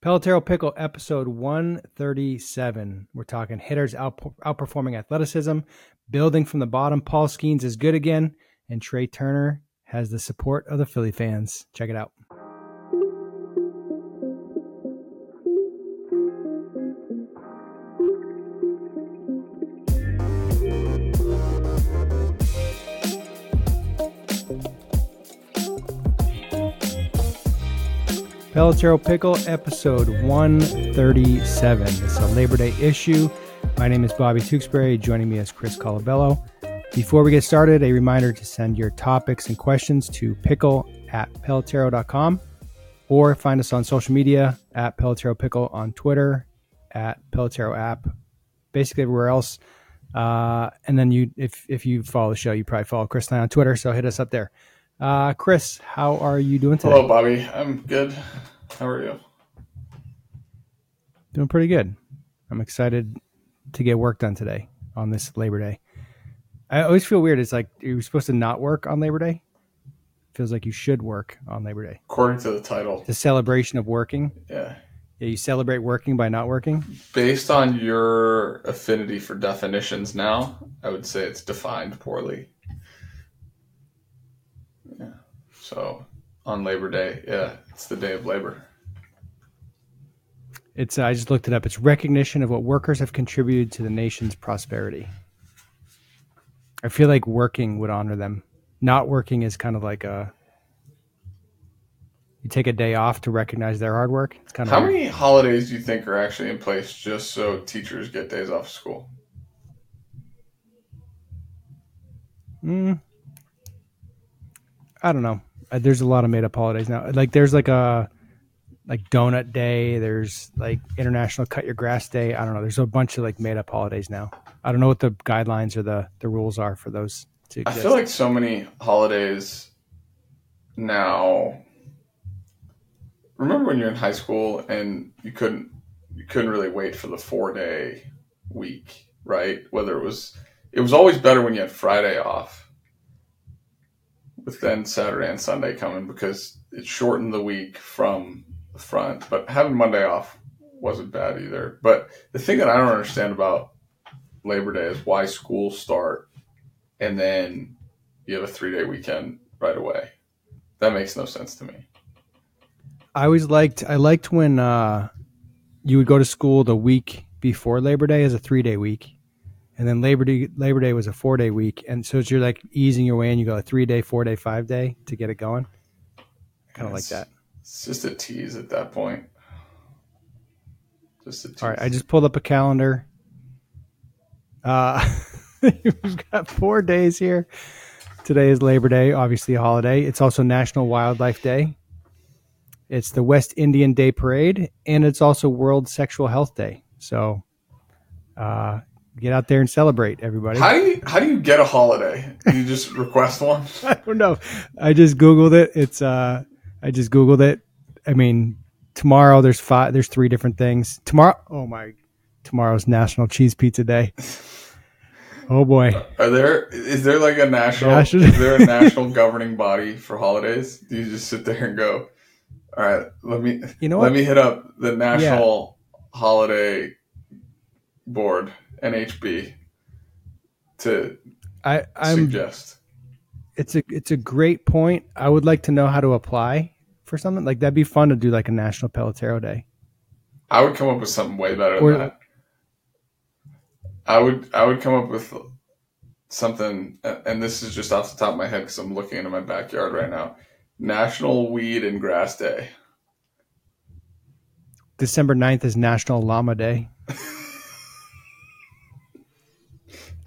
Pelotero Pickle episode 137. We're talking hitters out, outperforming athleticism, building from the bottom. Paul Skenes is good again, and Trea Turner has the support of the Philly fans. Check it out. Pelotero Pickle, episode 137. It's a Labor Day issue. My name is Bobby Tewksbary. Joining me is Chris Colabello. Before we get started, a reminder to send your topics and questions to pickle at pelotero.com or find us on social media at Pelotero Pickle on Twitter, at Pelotero app, basically everywhere else. Uh, and then you, if if you follow the show, you probably follow Chris and I on Twitter. So hit us up there. Uh, Chris, how are you doing today? Hello, Bobby. I'm good. How are you? Doing pretty good. I'm excited to get work done today on this Labor Day. I always feel weird. It's like you're supposed to not work on Labor Day. Feels like you should work on Labor Day. According to the title, The celebration of working. yeah. Yeah, you celebrate working by not working. Based on your affinity for definitions now, I would say it's defined poorly. Yeah. So on Labor Day, yeah, it's the day of labor. It's I just looked it up. It's recognition of what workers have contributed to the nation's prosperity. I feel like working would honor them. Not working is kind of like a you take a day off to recognize their hard work. It's kind of How many holidays do you think are actually in place just so teachers get days off of school? Mm, I don't know. Uh, There's a lot of made up holidays now. Like there's like a like donut day. There's like international cut your grass day. I don't know. There's a bunch of like made up holidays now. I don't know what the guidelines or the the rules are for those to I feel like so many holidays now. Remember when you're in high school and you couldn't you couldn't really wait for the four day week, right? Whether it was it was always better when you had Friday off, then Saturday and Sunday coming because it shortened the week from the front. But having Monday off wasn't bad either. But the thing that I don't understand about Labor Day is why schools start and then you have a three day weekend right away. That makes no sense to me. I always liked I liked when uh, you would go to school the week before Labor Day as a three day week, and then Labor Day Labor Day was a four day week, and so it's you're like easing your way in. You go a three day, four day, five day to get it going. I Kind of like that. It's just a tease at that point. Just a tease. All right, I just pulled up a calendar. Uh, we've got four days here. Today is Labor Day, obviously a holiday. It's also National Wildlife Day. It's the West Indian Day Parade, and it's also World Sexual Health Day. So, uh, get out there and celebrate, everybody. How do you how do you get a holiday? You just request one? I don't know. I just googled it. It's uh, I just googled it. I mean, tomorrow there's five. There's three different things. Tomorrow, oh my, tomorrow's National Cheese Pizza Day. Oh boy. Are there is there like a national National- is there a national governing body for holidays? Do you just sit there and go, All right, let me You know let what? me hit up the National Holiday Board, NHB, to I I'm suggest. it's a it's a great point. I would like to know how to apply for something like that'd be fun to do like a National Pelotero Day. I would come up with something way better Or- than that. I would I would come up with something, and this is just off the top of my head because I'm looking into my backyard right now. National Weed and Grass Day. December 9th is National Llama Day.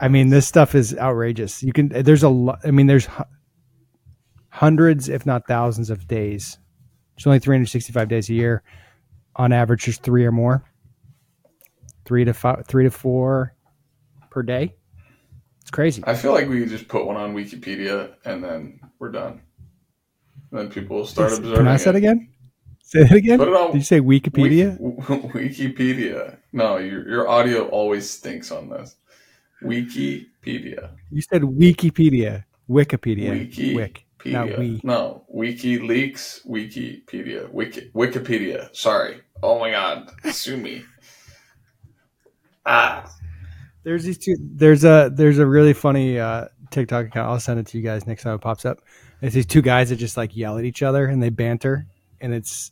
I mean, this stuff is outrageous. You can there's a lot. I mean, there's hundreds, if not thousands, of days. There's only 365 days a year. On average, there's three or more. Three to five, three to four per day. It's crazy. I feel like we could just put one on Wikipedia and then we're done. And then people will start observing. Pronounce that it. again. Say that again. Put it on Did you say Wikipedia? Wiki- Wikipedia. No, your your audio always stinks on this. Wikipedia. You said Wikipedia. Wikipedia. Wiki. Wik. Not we. No, WikiLeaks, Wikipedia, Wiki, Wikipedia. Sorry, Oh my god, sue me. Ah. There's these two. There's a there's a really funny uh, TikTok account. I'll send it to you guys next time it pops up. It's these two guys that just like yell at each other and they banter, and it's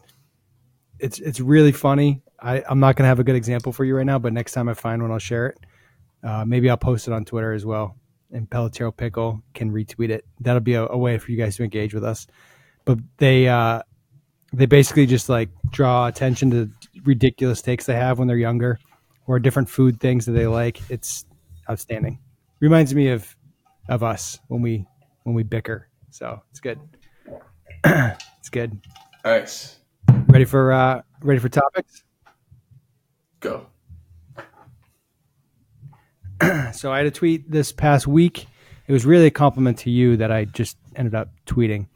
it's it's really funny. I, I'm not gonna have a good example for you right now, but next time I find one, I'll share it. Uh, maybe I'll post it on Twitter as well, and Pelotero Pickle can retweet it. That'll be a, a way for you guys to engage with us. But they uh, they basically just like draw attention to ridiculous takes they have when they're younger or different food things that they like. It's outstanding. Reminds me of of us when we when we bicker. So it's good. it's good. Nice. Ready for uh ready for topics? Go. so I had a tweet this past week. It was really a compliment to you that I just ended up tweeting.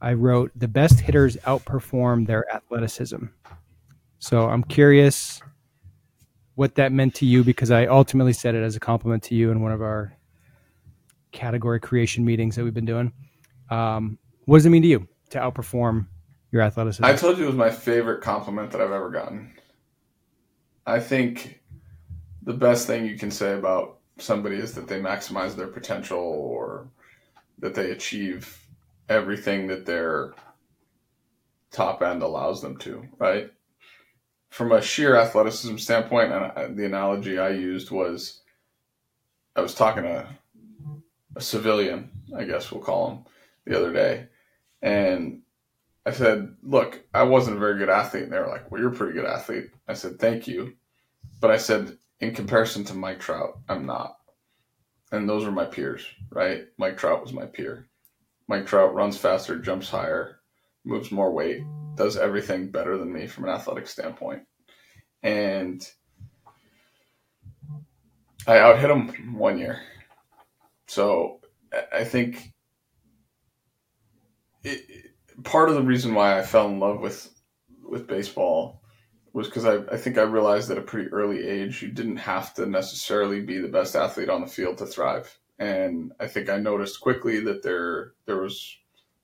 I wrote the best hitters outperform their athleticism. So I'm curious what that meant to you because I ultimately said it as a compliment to you in one of our category creation meetings that we've been doing. Um, what does it mean to you to outperform your athleticism? I told you it was my favorite compliment that I've ever gotten. I think the best thing you can say about somebody is that they maximize their potential or that they achieve everything that their top end allows them to, right? from a sheer athleticism standpoint, and the analogy I used was I was talking to a civilian, I guess we'll call him, the other day, and I said, "Look, I wasn't a very good athlete." And they were like, "Well, you're a pretty good athlete." I said, "Thank you," but I said, in comparison to Mike Trout, I'm not. And those are my peers, right? Mike Trout was my peer. Mike Trout runs faster, jumps higher, moves more weight, does everything better than me from an athletic standpoint. And I outhit him one year. So I think it, part of the reason why I fell in love with with baseball was because I, I think I realized at a pretty early age you didn't have to necessarily be the best athlete on the field to thrive. And I think I noticed quickly that there there was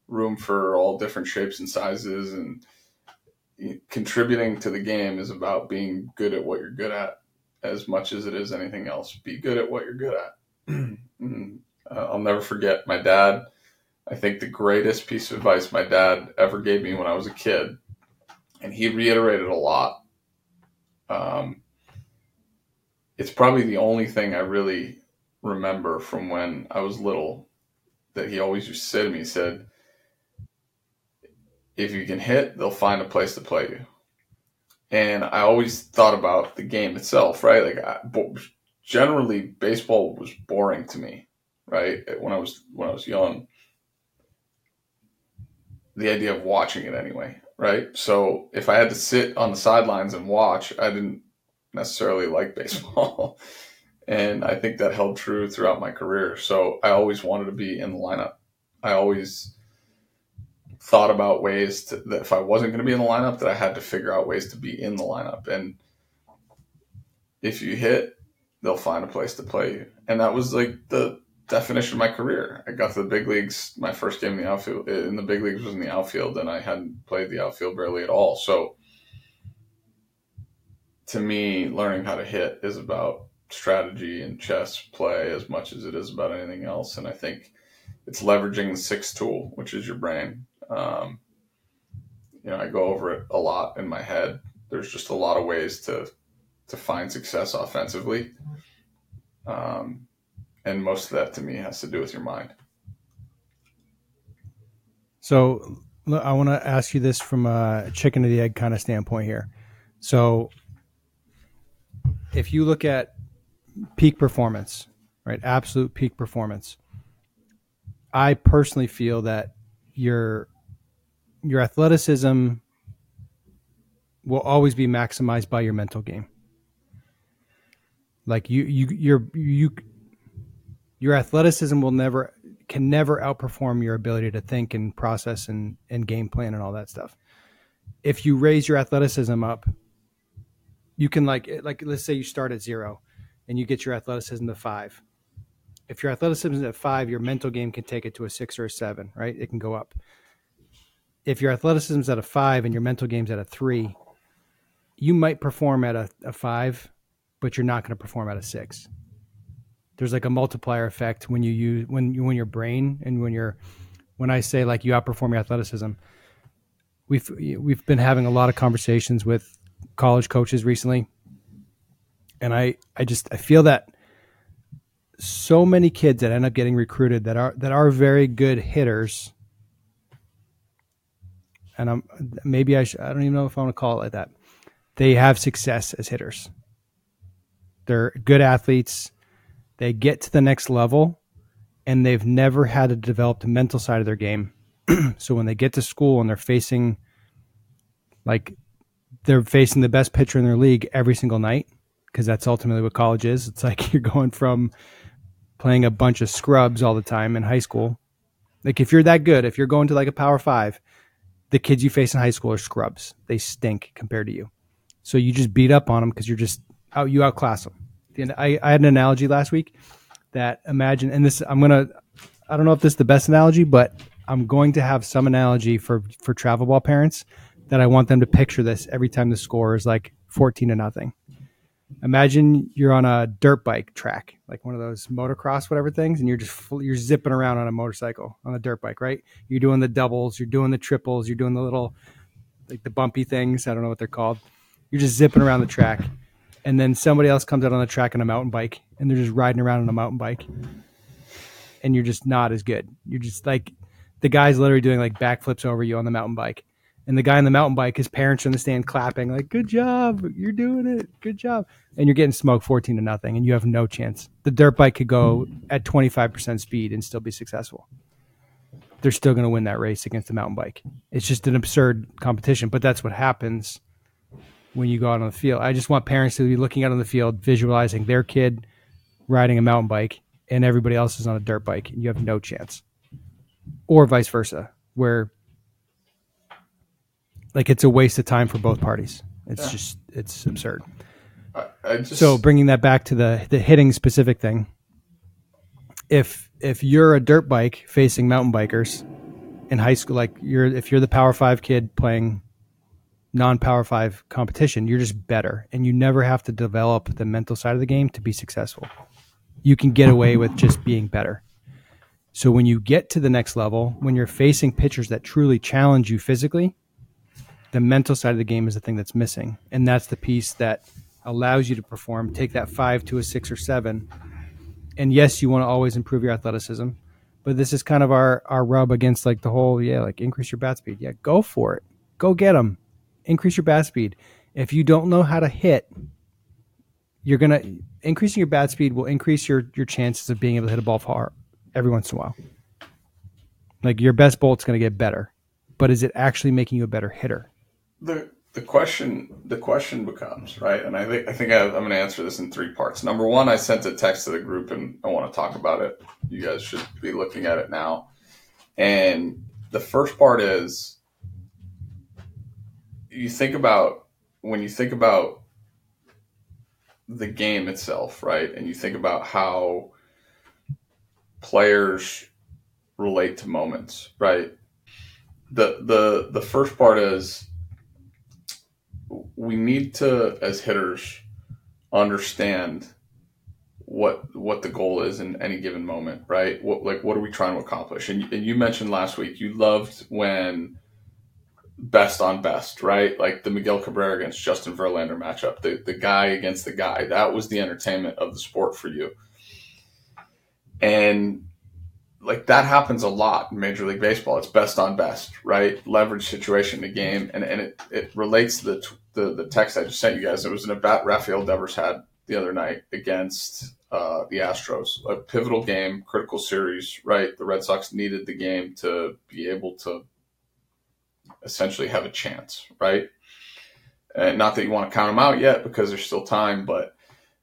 room for all different shapes and sizes and contributing to the game is about being good at what you're good at as much as it is anything else. Be good at what you're good at. uh, I'll never forget my dad. I think the greatest piece of advice my dad ever gave me when I was a kid, and he reiterated a lot. Um, it's probably the only thing I really remember from when I was little that he always used to say to me. He said, if you can hit, they'll find a place to play you. And I always thought about the game itself, right? Like, I, generally, baseball was boring to me, right? When I was when I was young, the idea of watching it anyway, right? So if I had to sit on the sidelines and watch, I didn't necessarily like baseball. and I think that held true throughout my career. So I always wanted to be in the lineup. I always thought about ways to, that if I wasn't going to be in the lineup, that I had to figure out ways to be in the lineup. And if you hit, they'll find a place to play you. And that was like the definition of my career. I got to the big leagues. My first game in the outfield in the big leagues was in the outfield, and I hadn't played the outfield barely at all. So to me, learning how to hit is about strategy and chess play as much as it is about anything else. And I think it's leveraging the sixth tool, which is your brain. Um, you know, I go over it a lot in my head. There's just a lot of ways to to find success offensively, um, and most of that to me has to do with your mind. So I want to ask you this from a chicken to the egg kind of standpoint here. So if you look at peak performance, right, absolute peak performance, I personally feel that your your athleticism will always be maximized by your mental game. Like you, you, your, you, your athleticism will never, can never outperform your ability to think and process and, and game plan and all that stuff. If you raise your athleticism up, you can like, like, let's say you start at zero and you get your athleticism to five. If your athleticism is at five, your mental game can take it to a six or a seven, right? It can go up if your athleticism's at a five and your mental game's at a three, you might perform at a, a five, but you're not going to perform at a six. There's like a multiplier effect when you use when you when your brain and when you're when I say like you outperform your athleticism. We've we've been having a lot of conversations with college coaches recently, and I I just I feel that so many kids that end up getting recruited that are that are very good hitters and I'm maybe I should, I don't even know if I want to call it like that. They have success as hitters. They're good athletes. They get to the next level and they've never had to develop the mental side of their game. so when they get to school and they're facing like they're facing the best pitcher in their league every single night because that's ultimately what college is. It's like you're going from playing a bunch of scrubs all the time in high school. Like if you're that good, if you're going to like a power 5 the kids you face in high school are scrubs. They stink compared to you. So you just beat up on them because you're just out. You outclass them. I, I had an analogy last week that imagine, and this I'm gonna. I don't know if this is the best analogy, but I'm going to have some analogy for for travel ball parents that I want them to picture this every time the score is like 14 to nothing. Imagine you're on a dirt bike track, like one of those motocross whatever things, and you're just you're zipping around on a motorcycle on a dirt bike, right? You're doing the doubles, you're doing the triples, you're doing the little like the bumpy things. I don't know what they're called. You're just zipping around the track, and then somebody else comes out on the track on a mountain bike, and they're just riding around on a mountain bike, and you're just not as good. You're just like the guy's literally doing like backflips over you on the mountain bike and the guy on the mountain bike, his parents are in the stand clapping, like, good job, you're doing it, good job. And you're getting smoked 14 to nothing, and you have no chance. The dirt bike could go at 25% speed and still be successful. They're still going to win that race against the mountain bike. It's just an absurd competition, but that's what happens when you go out on the field. I just want parents to be looking out on the field, visualizing their kid riding a mountain bike, and everybody else is on a dirt bike, and you have no chance. Or vice versa, where like it's a waste of time for both parties. It's yeah. just it's absurd. I, I just, so bringing that back to the the hitting specific thing, if if you're a dirt bike facing mountain bikers in high school, like you're if you're the Power Five kid playing non Power Five competition, you're just better, and you never have to develop the mental side of the game to be successful. You can get away with just being better. So when you get to the next level, when you're facing pitchers that truly challenge you physically, the mental side of the game is the thing that's missing, and that's the piece that allows you to perform. Take that five to a six or seven, and yes, you want to always improve your athleticism, but this is kind of our our rub against like the whole yeah, like increase your bat speed. Yeah, go for it, go get them, increase your bat speed. If you don't know how to hit, you're gonna increasing your bat speed will increase your your chances of being able to hit a ball far every once in a while. Like your best bolt's gonna get better, but is it actually making you a better hitter? the the question the question becomes right, and I think I think I am to answer this in three parts. Number one, I sent a text to the group, and I want to talk about it. You guys should be looking at it now. And the first part is you think about when you think about the game itself, right? And you think about how players relate to moments, right? The the the first part is we need to, as hitters, understand what what the goal is in any given moment, right? What like what are we trying to accomplish? And, and you mentioned last week you loved when best on best, right? Like the Miguel Cabrera against Justin Verlander matchup, the the guy against the guy. That was the entertainment of the sport for you. And like that happens a lot in Major League Baseball. It's best on best, right? Leverage situation in the game, and and it, it relates to the, the the text I just sent you guys. It was an bat Rafael Devers had the other night against uh, the Astros, a pivotal game, critical series, right? The Red Sox needed the game to be able to essentially have a chance, right? And not that you want to count them out yet because there's still time, but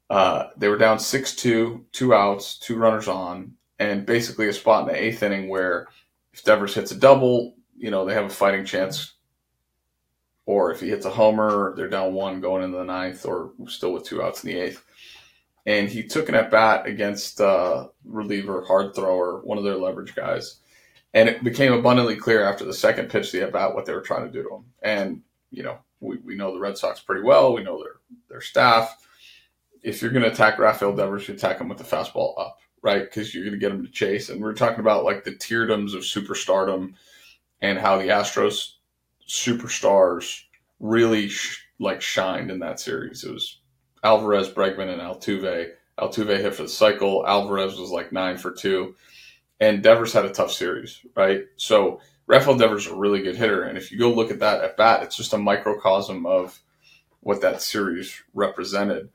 uh, they were down 6 2, two outs, two runners on, and basically a spot in the eighth inning where if Devers hits a double, you know, they have a fighting chance. Or if he hits a homer, they're down one going into the ninth, or still with two outs in the eighth. And he took an at bat against uh, reliever, hard thrower, one of their leverage guys. And it became abundantly clear after the second pitch, the bat, what they were trying to do to him. And, you know, we, we know the Red Sox pretty well. We know their their staff. If you're going to attack Rafael Devers, you attack him with the fastball up, right? Because you're going to get him to chase. And we're talking about like the tierdoms of superstardom and how the Astros superstars really sh- like shined in that series. It was Alvarez, Bregman, and Altuve. Altuve hit for the cycle. Alvarez was like nine for two, and Devers had a tough series, right? So Rafael Devers is a really good hitter, and if you go look at that at bat, it's just a microcosm of what that series represented.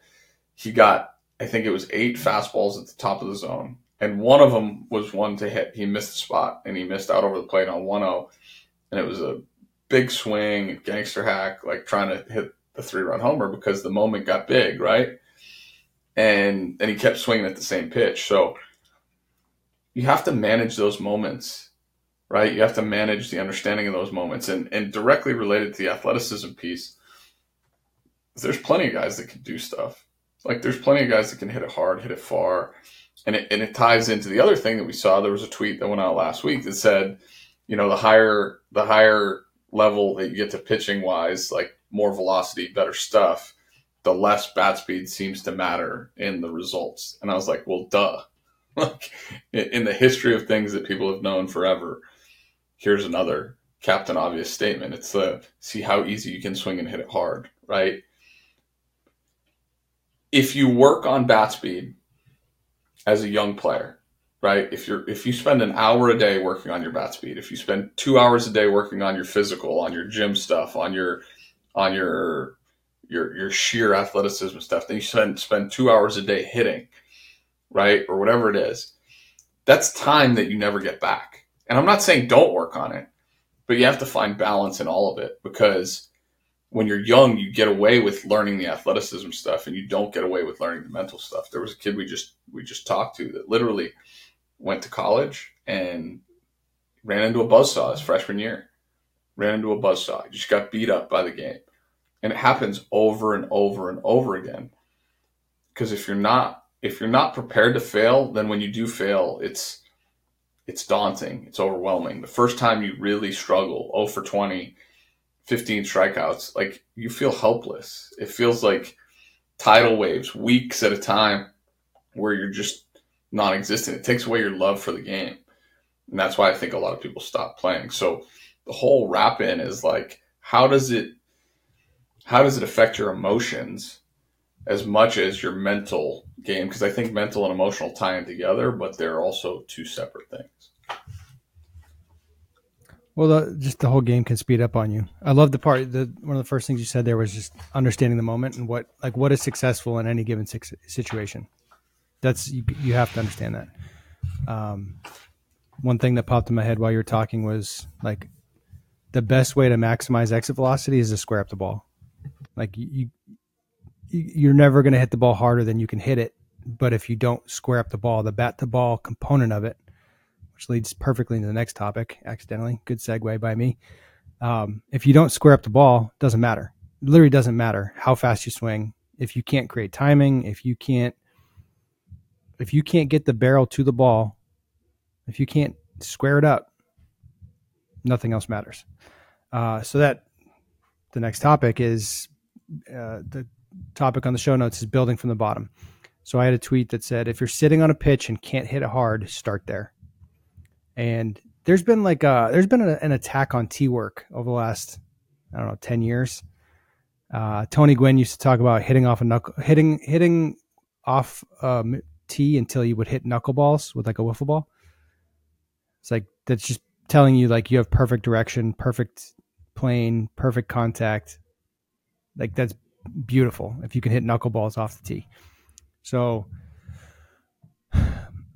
He got, I think it was eight fastballs at the top of the zone, and one of them was one to hit. He missed the spot, and he missed out over the plate on 1-0, and it was a big swing, gangster hack, like trying to hit the three-run homer because the moment got big, right? And and he kept swinging at the same pitch, so you have to manage those moments right? You have to manage the understanding of those moments. And, and directly related to the athleticism piece, there's plenty of guys that can do stuff. Like there's plenty of guys that can hit it hard, hit it far. And it, and it ties into the other thing that we saw. There was a tweet that went out last week that said, you know, the higher, the higher level that you get to pitching wise, like more velocity, better stuff, the less bat speed seems to matter in the results. And I was like, well, duh. Like in the history of things that people have known forever, here's another captain obvious statement. It's the see how easy you can swing and hit it hard, right? If you work on bat speed as a young player, right? If you're if you spend an hour a day working on your bat speed, if you spend two hours a day working on your physical, on your gym stuff, on your on your your your sheer athleticism stuff, then you spend spend two hours a day hitting, right? Or whatever it is. That's time that you never get back and I'm not saying don't work on it, but you have to find balance in all of it because when you're young, you get away with learning the athleticism stuff and you don't get away with learning the mental stuff. There was a kid we just we just talked to that literally went to college and ran into a buzzsaw his freshman year. Ran into a buzzsaw. He just got beat up by the game. And it happens over and over and over again. Because if you're not if you're not prepared to fail, then when you do fail, it's it's daunting. It's overwhelming. The first time you really struggle, 0 for 20, 15 strikeouts, like you feel helpless. It feels like tidal waves, weeks at a time, where you're just non existent. It takes away your love for the game. And that's why I think a lot of people stop playing. So the whole wrap in is like, how does it how does it affect your emotions as much as your mental game? Because I think mental and emotional tie in together, but they're also two separate things. Well, the, just the whole game can speed up on you. I love the part. The one of the first things you said there was just understanding the moment and what like what is successful in any given situation. That's you, you have to understand that. Um, one thing that popped in my head while you were talking was like the best way to maximize exit velocity is to square up the ball. Like you you're never going to hit the ball harder than you can hit it. But if you don't square up the ball, the bat to ball component of it which leads perfectly into the next topic. Accidentally, good segue by me. Um, if you don't square up the ball, it doesn't matter. It literally doesn't matter how fast you swing. If you can't create timing, if you can't, if you can't get the barrel to the ball, if you can't square it up, nothing else matters. Uh, so that the next topic is uh, the topic on the show notes is building from the bottom. So I had a tweet that said, if you're sitting on a pitch and can't hit it hard, start there and there's been like a, there's been a, an attack on tee work over the last I don't know ten years. Uh, Tony Gwynn used to talk about hitting off a knuckle, hitting hitting off um, tee until you would hit knuckleballs with like a wiffle ball. It's like that's just telling you like you have perfect direction, perfect plane, perfect contact. Like that's beautiful if you can hit knuckleballs off the tee. So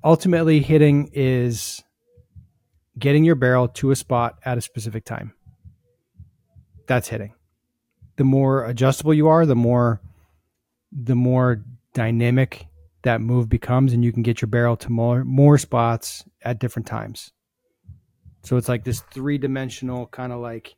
ultimately, hitting is getting your barrel to a spot at a specific time. That's hitting. The more adjustable you are, the more the more dynamic that move becomes and you can get your barrel to more more spots at different times. So it's like this three-dimensional kind of like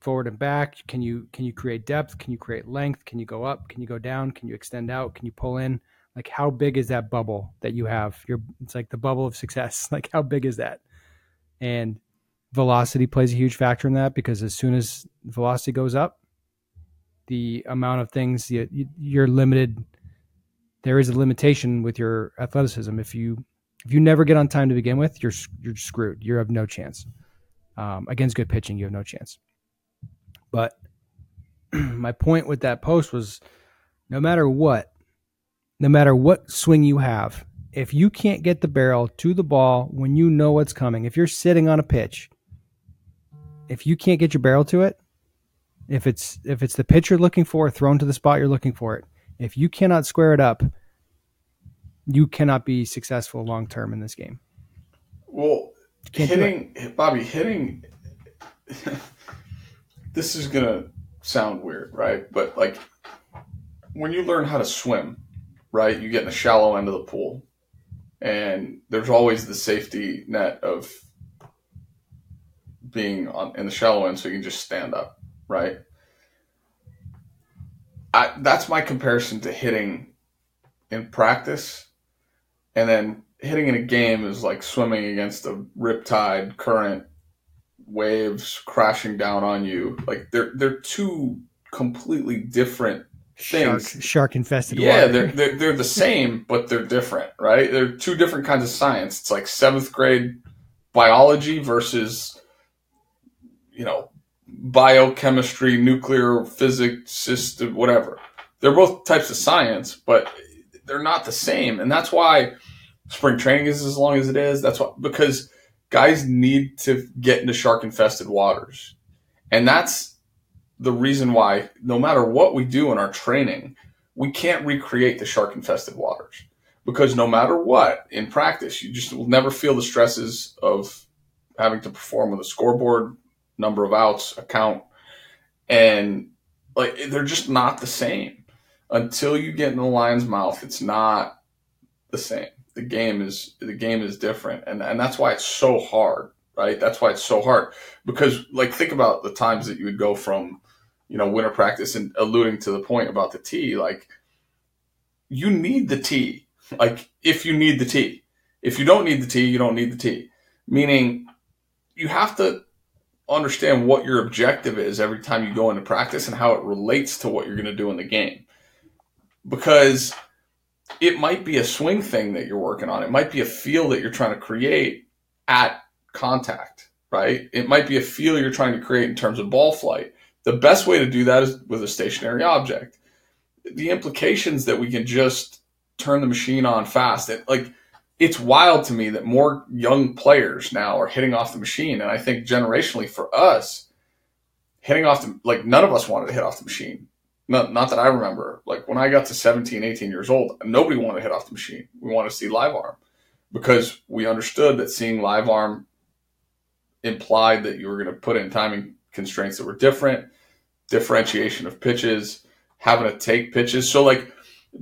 forward and back. Can you can you create depth? Can you create length? Can you go up? Can you go down? Can you extend out? Can you pull in? like how big is that bubble that you have your it's like the bubble of success like how big is that and velocity plays a huge factor in that because as soon as velocity goes up, the amount of things you, you're limited. There is a limitation with your athleticism. If you if you never get on time to begin with, you're you're screwed. You have no chance um, against good pitching. You have no chance. But my point with that post was, no matter what, no matter what swing you have, if you can't get the barrel to the ball when you know what's coming, if you're sitting on a pitch, if you can't get your barrel to it, if it's if it's the pitch you're looking for, thrown to the spot you're looking for it, if you cannot square it up, you cannot be successful long term in this game. Well, hitting Bobby hitting. this is gonna sound weird, right? But like when you learn how to swim, right? You get in the shallow end of the pool, and there's always the safety net of being on in the shallow end, so you can just stand up, right? I, that's my comparison to hitting in practice, and then hitting in a game is like swimming against a riptide current, waves crashing down on you. Like they're they're two completely different things. Shark, shark infested. Yeah, water. they're, they're they're the same, but they're different, right? They're two different kinds of science. It's like seventh grade biology versus you know biochemistry, nuclear physics, system, whatever. They're both types of science, but they're not the same, and that's why spring training is as long as it is. That's why because guys need to get into shark infested waters, and that's the reason why no matter what we do in our training, we can't recreate the shark infested waters because no matter what in practice, you just will never feel the stresses of having to perform with a scoreboard, number of outs, account, and like they're just not the same until you get in the lion's mouth. It's not the same. The game is the game is different, and and that's why it's so hard, right? That's why it's so hard because like think about the times that you would go from you know, winter practice and alluding to the point about the tee, like you need the tee. Like if you need the tee, if you don't need the tee, you don't need the tee. Meaning you have to understand what your objective is every time you go into practice and how it relates to what you're going to do in the game. Because it might be a swing thing that you're working on. It might be a feel that you're trying to create at contact, right? It might be a feel you're trying to create in terms of ball flight. The best way to do that is with a stationary object. The implications that we can just turn the machine on fast, it, like it's wild to me that more young players now are hitting off the machine. And I think generationally for us, hitting off the, like none of us wanted to hit off the machine. Not, not that I remember. Like when I got to 17, 18 years old, nobody wanted to hit off the machine. We wanted to see live arm because we understood that seeing live arm implied that you were going to put in timing constraints that were different differentiation of pitches, having to take pitches. So like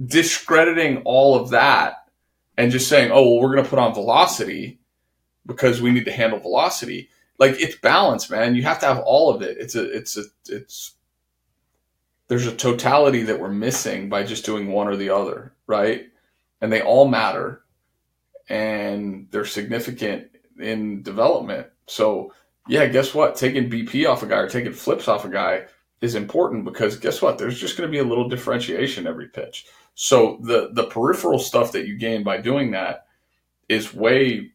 discrediting all of that and just saying, oh, well, we're going to put on velocity because we need to handle velocity. Like it's balance, man. You have to have all of it. It's a, it's a, it's, there's a totality that we're missing by just doing one or the other, right? And they all matter and they're significant in development. So, yeah, guess what? Taking BP off a guy or taking flips off a guy is important because guess what? There's just going to be a little differentiation every pitch. So the the peripheral stuff that you gain by doing that is way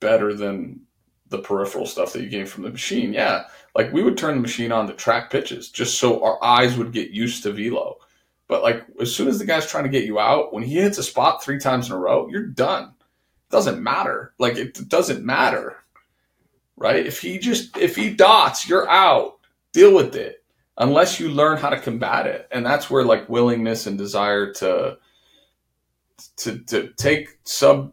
better than the peripheral stuff that you gain from the machine. Yeah, like we would turn the machine on to track pitches just so our eyes would get used to velo. But like as soon as the guy's trying to get you out, when he hits a spot three times in a row, you're done. It doesn't matter. Like it doesn't matter. Right? If he just if he dots, you're out. Deal with it unless you learn how to combat it. And that's where like willingness and desire to to to take sub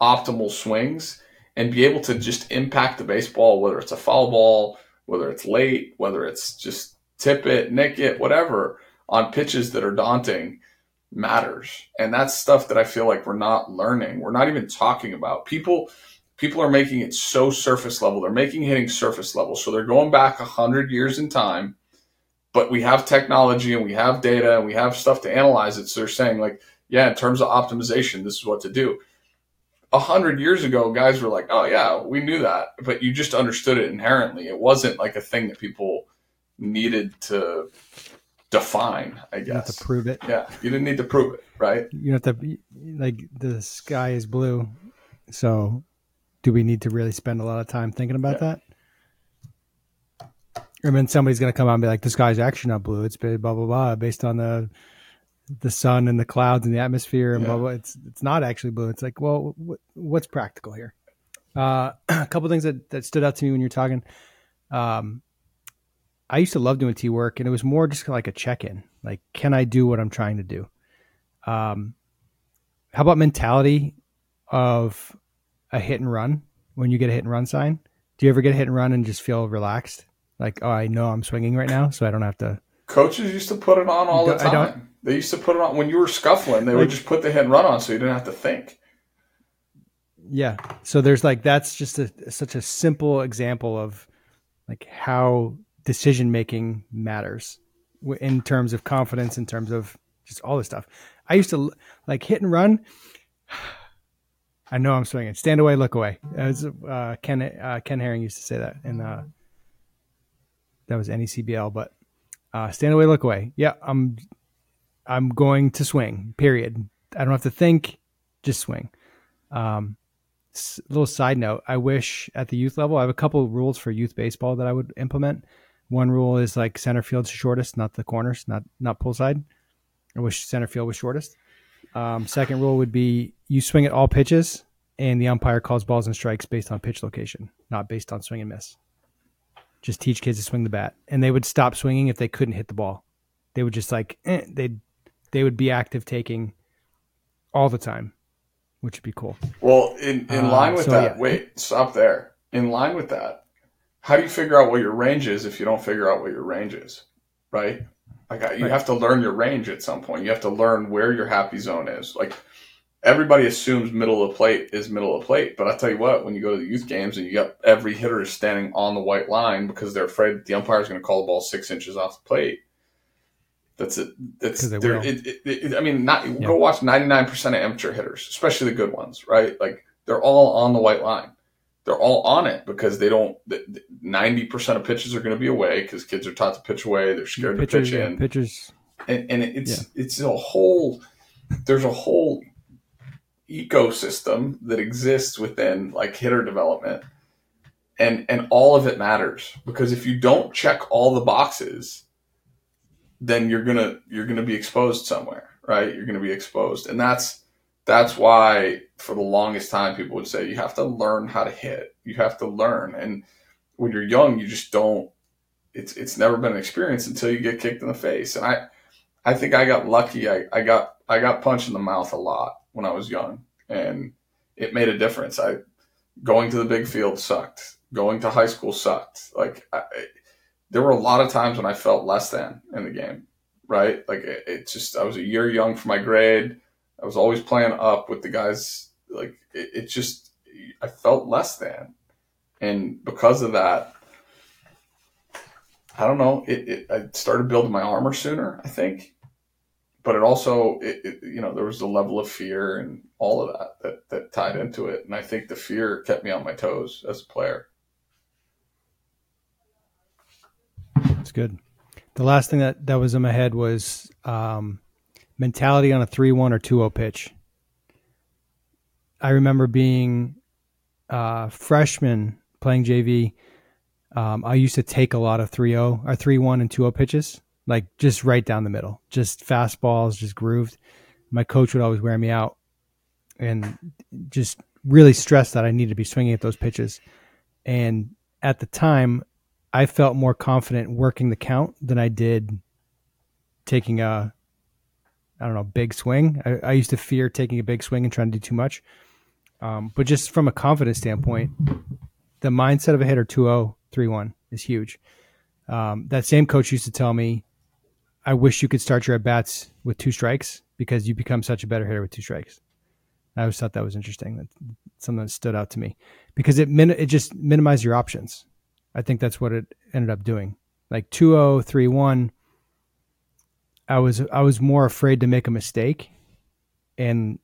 optimal swings and be able to just impact the baseball, whether it's a foul ball, whether it's late, whether it's just tip it, nick it, whatever, on pitches that are daunting matters. And that's stuff that I feel like we're not learning. We're not even talking about. People people are making it so surface level. They're making hitting surface level. So they're going back 100 years in time, but we have technology and we have data and we have stuff to analyze it. So they're saying, like, yeah, in terms of optimization, this is what to do. A hundred years ago, guys were like, "Oh yeah, we knew that," but you just understood it inherently. It wasn't like a thing that people needed to define. I guess to prove it. Yeah, you didn't need to prove it, right? You have to be like the sky is blue. So, do we need to really spend a lot of time thinking about that? And then somebody's going to come out and be like, "The sky's actually not blue. It's blah blah blah, based on the the sun and the clouds and the atmosphere and Yeah. blah blah. It's it's not actually blue. It's like, well, what, what's practical here? Uh, a couple things that that stood out to me when you're talking. Um, I used to love doing tee work, and it was more just like a check in. Like, can I do what I'm trying to do? Um, how about mentality of a hit and run when you get a hit and run sign? Do you ever get a hit and run and just feel relaxed? Like, oh, I know I'm swinging right now, so I don't have to. Coaches used to put it on all the don't- I don't- time. They used to put it on when you were scuffling. They would just put the hit and run on, so you didn't have to think. Yeah. So there's like that's just a such a simple example of like how decision making matters in terms of confidence, in terms of just all this stuff. I used to like hit and run. I know I'm swinging. Stand away, look away. As uh, Ken uh, Ken Herring used to say that, and uh, that was NECBL. But uh, stand away, look away. Yeah, I'm I'm going to swing. Period. I don't have to think. Just swing. Um, s- little side note i wish at the youth level i have a couple rules for youth baseball that i would implement one rule is like center field's shortest not the corners not not pull side i wish center field was shortest um, second rule would be you swing at all pitches and the umpire calls balls and strikes based on pitch location not based on swing and miss just teach kids to swing the bat and they would stop swinging if they couldn't hit the ball they would just like eh, they they would be active taking all the time which would be cool Well, in, in Uh, line with so, that, yeah. wait, stop there. In line with that, how do you figure out what your range is if you don't figure out what your range is? Right? Like you Right. have to learn your range at some point. You have to learn where your happy zone is. Like everybody assumes middle of the plate is middle of the plate, but I tell you what, when you go to the youth games and you got every hitter is standing on the white line because they're afraid that the umpire is going to call the ball six inches off the plate. That's it. That's there. It, it, it, I mean, not go watch ninety nine percent of amateur hitters, especially the good ones, right? Like they're all on the white line. They're all on it because they don't. Ninety percent of pitches are going to be away because kids are taught to pitch away. They're scared to pitch yeah, in, pitchers and, and it's it's a whole. There's a whole ecosystem that exists within like hitter development, and and all of it matters because if you don't check all the boxes, then you're gonna you're gonna be exposed somewhere, right? You're gonna be exposed, and that's that's why for the longest time people would say you have to learn how to hit. You have to learn, and when you're young, you just don't. It's it's never been an experience until you get kicked in the face, and I I think I got lucky. I, I got I got punched in the mouth a lot when I was young, and it made a difference. I going to the big field sucked. Going to high school sucked. Like I, there were a lot of times when I felt less than in the game, right? Like it, it just I was a year young for my grade. I was always playing up with the guys. Like it, it just I felt less than, and because of that, I don't know. It, it I started building my armor sooner, I think, but it also it, it you know there was the level of fear and all of that that that tied into it, and I think the fear kept me on my toes as a player. It's good. The last thing that, that was in my head was um, mentality on a 3 1 or 2 0 pitch. I remember being uh, freshman playing JV. Um, I used to take a lot of 3 0 or 3 1 and 2 0 pitches, like just right down the middle, just fastballs, just grooved. My coach would always wear me out and just really stress that I needed to be swinging at those pitches. And at the time, I felt more confident working the count than I did taking a, I don't know, big swing. I, I used to fear taking a big swing and trying to do too much. Um, but just from a confidence standpoint, the mindset of a hitter 2 0, 3 1 is huge. Um, that same coach used to tell me, I wish you could start your at bats with two strikes because you become such a better hitter with two strikes. I always thought that was interesting. That's something that stood out to me because it min- it just minimized your options. I think that's what it ended up doing. Like 2-0, 3-1, I was I was more afraid to make a mistake and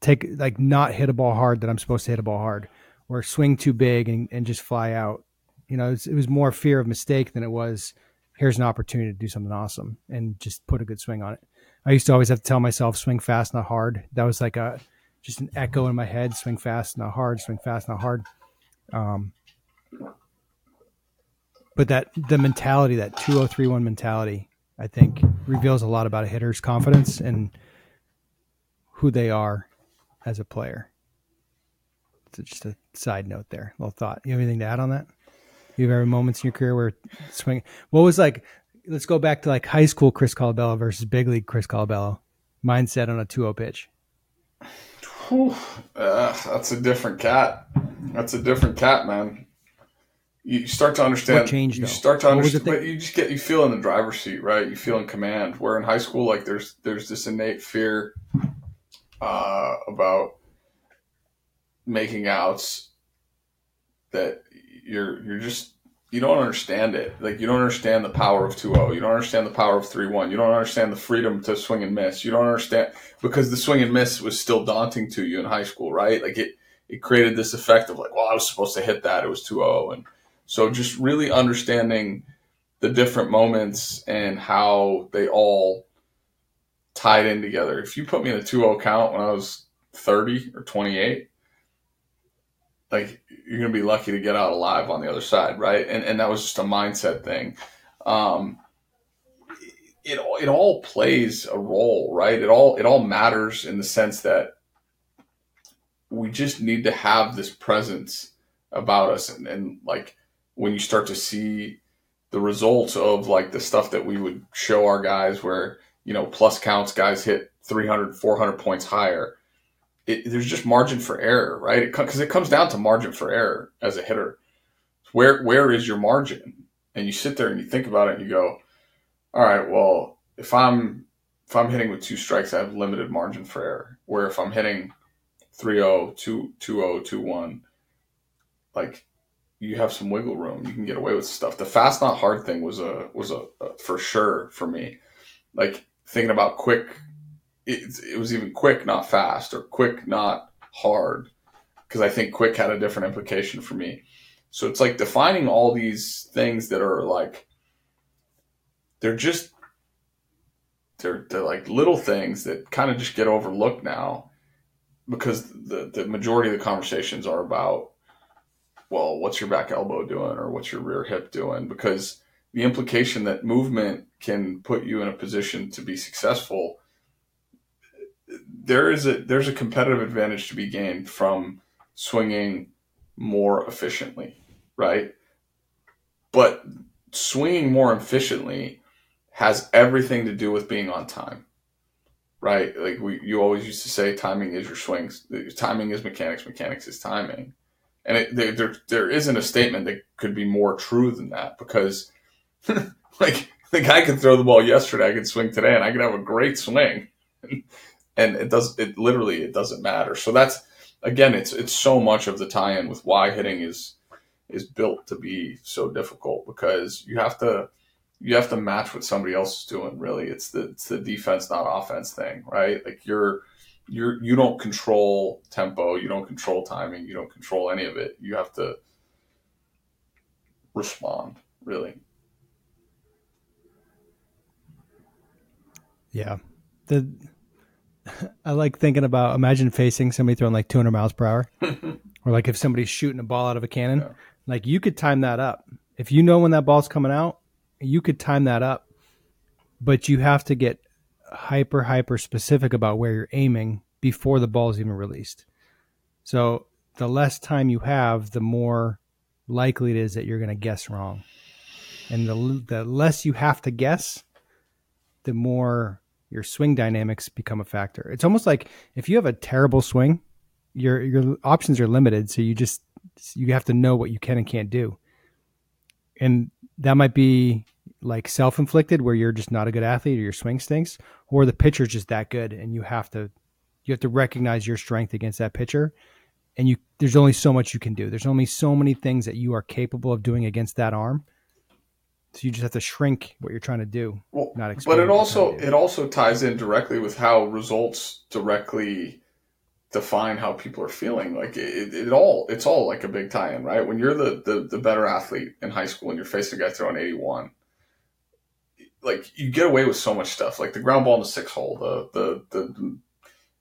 take like not hit a ball hard that I'm supposed to hit a ball hard, or swing too big and, and just fly out. You know, it was, it was more fear of mistake than it was here's an opportunity to do something awesome and just put a good swing on it. I used to always have to tell myself swing fast, not hard. That was like a just an echo in my head: swing fast, not hard. Swing fast, not hard. Um, but that the mentality, that two zero three one mentality, I think reveals a lot about a hitter's confidence and who they are as a player. It's just a side note there, little thought. You have anything to add on that? You have ever moments in your career where swing? What was like? Let's go back to like high school Chris Colabello versus big league Chris Colabello. Mindset on a 2-0 pitch. Uh, that's a different cat. That's a different cat, man. You start to understand. What changed? You though? start to What was the understand. But you just get you feel in the driver's seat, right? You feel in command. Where in high school, like there's there's this innate fear uh, about making outs that you're you're just you don't understand it. Like you don't understand the power of 2-0. You don't understand the power of 3-1. You don't understand the freedom to swing and miss. You don't understand because the swing and miss was still daunting to you in high school, right? Like it it created this effect of like, well, I was supposed to hit that. It was 2-0 and so just really understanding the different moments and how they all tied in together. If you put me in a 2-0 count when I was 30 or 28, like you're gonna be lucky to get out alive on the other side, right? And and that was just a mindset thing. Um, it it all plays a role, right? It all it all matters in the sense that we just need to have this presence about us, and, and like when you start to see the results of like the stuff that we would show our guys, where you know plus counts guys hit 300, 400 points higher it, there's just margin for error, right? Because it, comes down to margin for error as a hitter. Where where is your margin? And you sit there and you think about it and you go, all right, well, if I'm if I'm hitting with two strikes, I have limited margin for error. Where if I'm hitting 3-0, 2-0, 2-1, like you have some wiggle room. You can get away with stuff. The fast not hard thing was a was a, a for sure for me. Like thinking about quick it, it was even quick, not fast, or quick, not hard, because I think quick had a different implication for me. So it's like defining all these things that are like, they're just, they're, they're like little things that kind of just get overlooked now because the, the majority of the conversations are about, well, what's your back elbow doing or what's your rear hip doing? Because the implication that movement can put you in a position to be successful there is a there's a competitive advantage to be gained from swinging more efficiently, right? But swinging more efficiently has everything to do with being on time, right? Like we, you always used to say, timing is your swings. Timing is mechanics. Mechanics is timing, and it, there, there there isn't a statement that could be more true than that because, like, the guy could throw the ball yesterday, I could swing today, and I could have a great swing and it does it literally it doesn't matter. So that's again, it's it's so much of the tie-in with why hitting is is built to be so difficult because you have to you have to match what somebody else is doing. Really, it's the it's the defense not offense thing, right? Like you're you're you don't control tempo, you don't control timing, you don't control any of it. You have to respond, really. Yeah. The I like thinking about imagine facing somebody throwing like 200 miles per hour, or like if somebody's shooting a ball out of a cannon, Yeah. like you could time that up. If you know when that ball's coming out, you could time that up, but you have to get hyper hyper specific about where you're aiming before the ball's even released. So the less time you have, the more likely it is that you're going to guess wrong, and the the less you have to guess, the more your swing dynamics become a factor. It's almost like if you have a terrible swing, your your options are limited, so you just you have to know what you can and can't do. And that might be like self-inflicted where you're just not a good athlete or your swing stinks or the pitcher's just that good and you have to you have to recognize your strength against that pitcher and you there's only so much you can do. There's only so many things that you are capable of doing against that arm. So you just have to shrink what you're trying to do. Well, Not but it also you're trying to do. it also ties in directly with how results directly define how people are feeling. Like it, it all, it's all like a big tie-in, right? When you're the, the, the better athlete in high school and you're facing a guy throwing 81, like you get away with so much stuff, like the ground ball in the six hole, the, the, the,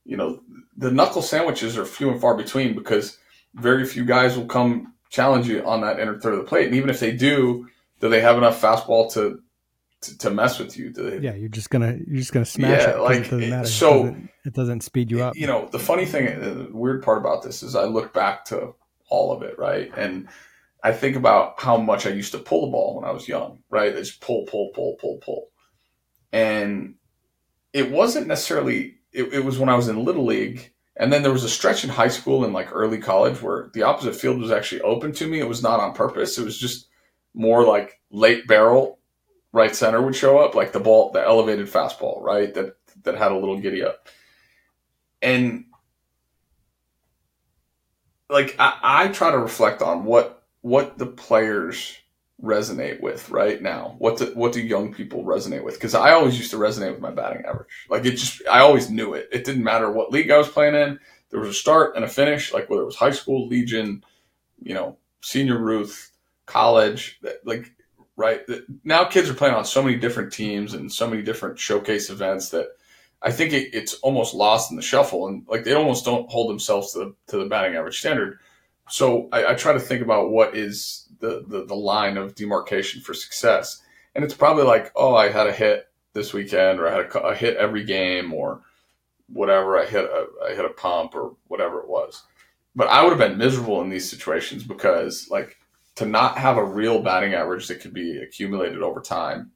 you know, the knuckle sandwiches are few and far between because very few guys will come challenge you on that inner third of the plate. And even if they do, do they have enough fastball to to, to mess with you. To, yeah, you're just gonna you're just gonna smash yeah, it. Like it doesn't matter. So it doesn't, it doesn't, speed you up. You know, the funny thing, the weird part about this is I look back to all of it, right, and I think about how much I used to pull the ball when I was young, right? It's pull, pull, pull, pull, pull, and it wasn't necessarily. It, it was when I was in little league. And then there was a stretch in high school and like early college where the opposite field was actually open to me. It was not on purpose. It was just more like late barrel right center would show up, like the ball, the elevated fastball, right? That that had a little giddy up. And like I, I try to reflect on what what the players resonate with right now. What do, what do young people resonate with? Because I always used to resonate with my batting average. Like it just, I always knew it. It didn't matter what league I was playing in. There was a start and a finish. Like whether it was high school, Legion, you know, senior Ruth, college. Like right? Now kids are playing on so many different teams and so many different showcase events that I think it, it's almost lost in the shuffle, and like they almost don't hold themselves to the, to the batting average standard. So I, I try to think about what is the, the, the line of demarcation for success, and it's probably like, oh, I had a hit this weekend, or I had a, a hit every game, or whatever. I hit a I hit a pump, or whatever it was. But I would have been miserable in these situations because like to not have a real batting average that could be accumulated over time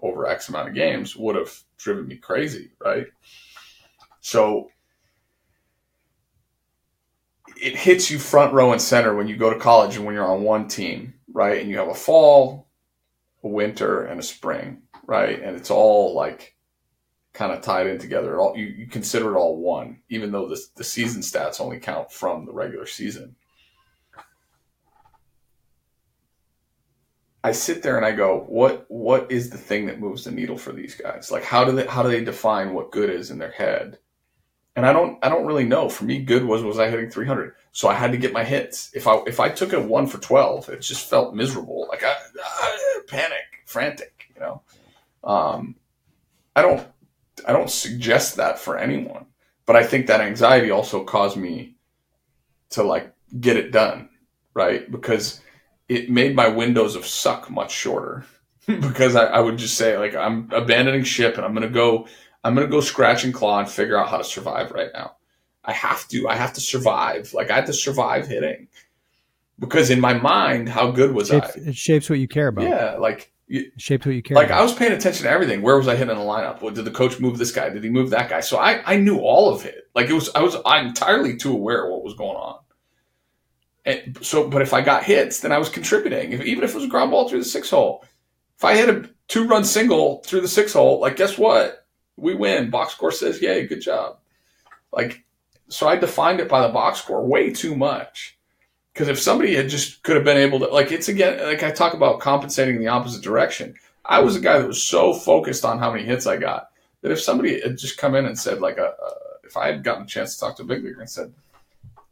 over X amount of games would have driven me crazy, right? So it hits you front row and center when you go to college and when you're on one team, right? And you have a fall, a winter, and a spring, right? And it's all like kind of tied in together. All you, you consider it all one, even though the the season stats only count from the regular season. I sit there and I go, what what is the thing that moves the needle for these guys? Like how do they how do they define what good is in their head? And I don't I don't really know. For me, good was was I hitting 300, so I had to get my hits. If I if I took a one for 12, it just felt miserable, like I, I panic, frantic. You know, um, I don't I don't suggest that for anyone, but I think that anxiety also caused me to like get it done, right? Because it made my windows of suck much shorter because I, I, would just say like I'm abandoning ship and I'm gonna go I'm gonna go scratch and claw and figure out how to survive right now. I have to. I have to survive. Like I have to survive hitting. Because in my mind, how good was it shapes, I? It shapes what you care about. Yeah, like it shapes what you care. Like about. I was paying attention to everything. Where was I hitting in the lineup? What, did the coach move this guy? Did he move that guy? So I, I knew all of it. Like it was I was I'm entirely too aware of what was going on. And so, but if I got hits, then I was contributing. If, even if it was a ground ball through the six hole, if I hit a two run single through the six hole, like guess what? We win. Box score says, "Yay, good job." Like, so I defined it by the box score way too much. Because if somebody had just could have been able to, like, it's again, like I talk about compensating in the opposite direction. I was a guy that was so focused on how many hits I got that if somebody had just come in and said, like, a, a if I had gotten a chance to talk to a big leaguer and said,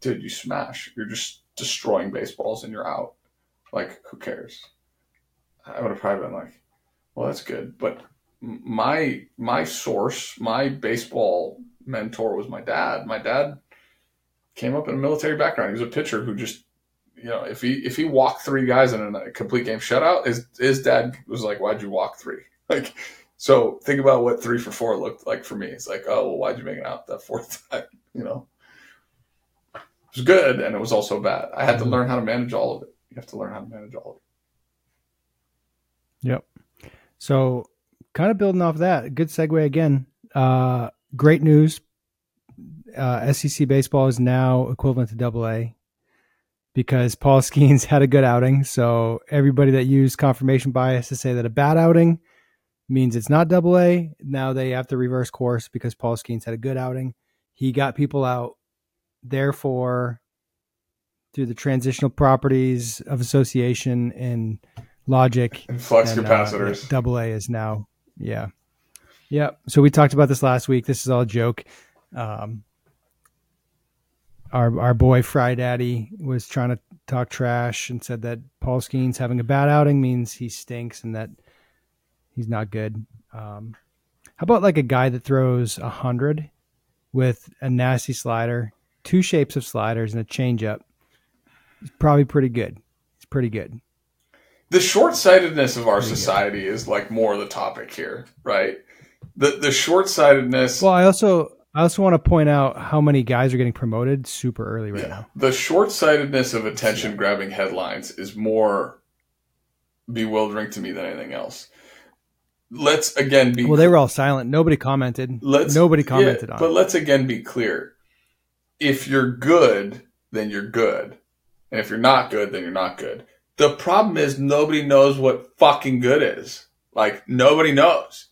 "Dude, you smash. You're just destroying baseballs and you're out. Like, who cares? I would have probably been like, well, that's good. But my my source, my baseball mentor was my dad. My dad came up in a military background. He was a pitcher who just, you know, if he if he walked three guys in a complete game shutout, his his dad was like, "Why'd you walk three? Like, so think about what three for four looked like for me. It's like, oh, well, why'd you make it out that fourth time? You know it was good and it was also bad. I had to mm-hmm. learn how to manage all of it. You have to learn how to manage all of it. Yep. So, kind of building off that, good segue again. Uh, great news. Uh, SEC baseball is now equivalent to Double A because Paul Skeens had a good outing. So everybody that used confirmation bias to say that a bad outing means it's not Double A, now they have to reverse course because Paul Skenes had a good outing. He got people out Therefore, through the transitional properties of association and logic and flux and, uh, capacitors, uh, double A is now, yeah. Yeah. So we talked about this last week. This is all a joke. Um, our our boy Fry Daddy was trying to talk trash and said that Paul Skenes having a bad outing means he stinks and that he's not good. Um, how about like a guy that throws a hundred with a nasty slider, two shapes of sliders, and a changeup? He's probably pretty good. It's pretty good. The short sightedness of our society is like more the topic here, right? The the short sightedness. Well, I also I also want to point out how many guys are getting promoted super early right yeah. now. The short sightedness of attention grabbing headlines is more bewildering to me than anything else. Let's again be well. They were all silent. Nobody commented. Let's nobody commented yeah, on. But it. let's again be clear. If you're good, then you're good, and if you're not good, then you're not good. The problem is nobody knows what fucking good is. Like nobody knows.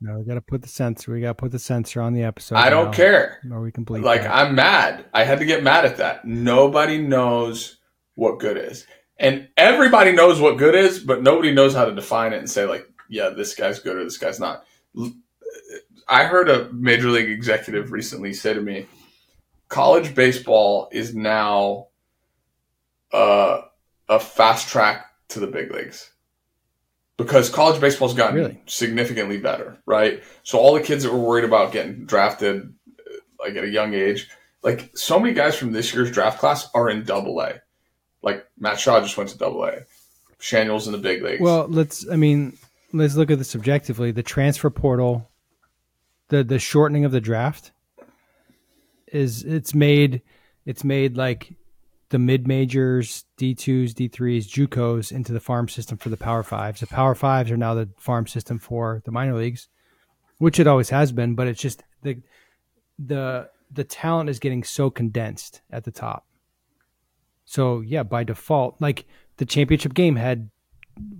No, we got to put the censor. We got to put the censor on the episode. I don't care. Or we can bleep. Like that. I'm mad. I had to get mad at that. Nobody knows what good is, and everybody knows what good is, but nobody knows how to define it and say like, yeah, this guy's good or this guy's not. I heard a major league executive recently say to me, college baseball is now uh, a fast track to the big leagues because college baseball's gotten really? significantly better, right? So all the kids that were worried about getting drafted uh, like at a young age, like so many guys from this year's draft class are in double A. Like Matt Shaw just went to double A. Schanuel's in the big leagues. Well, let's I mean, let's look at this objectively. The transfer portal, the the shortening of the draft is it's made it's made like the mid majors, D2s, D3s, JUCOs into the farm system for the Power Fives. The Power Fives are now the farm system for the minor leagues, which it always has been, but it's just the the the talent is getting so condensed at the top. So yeah, by default, like the championship game had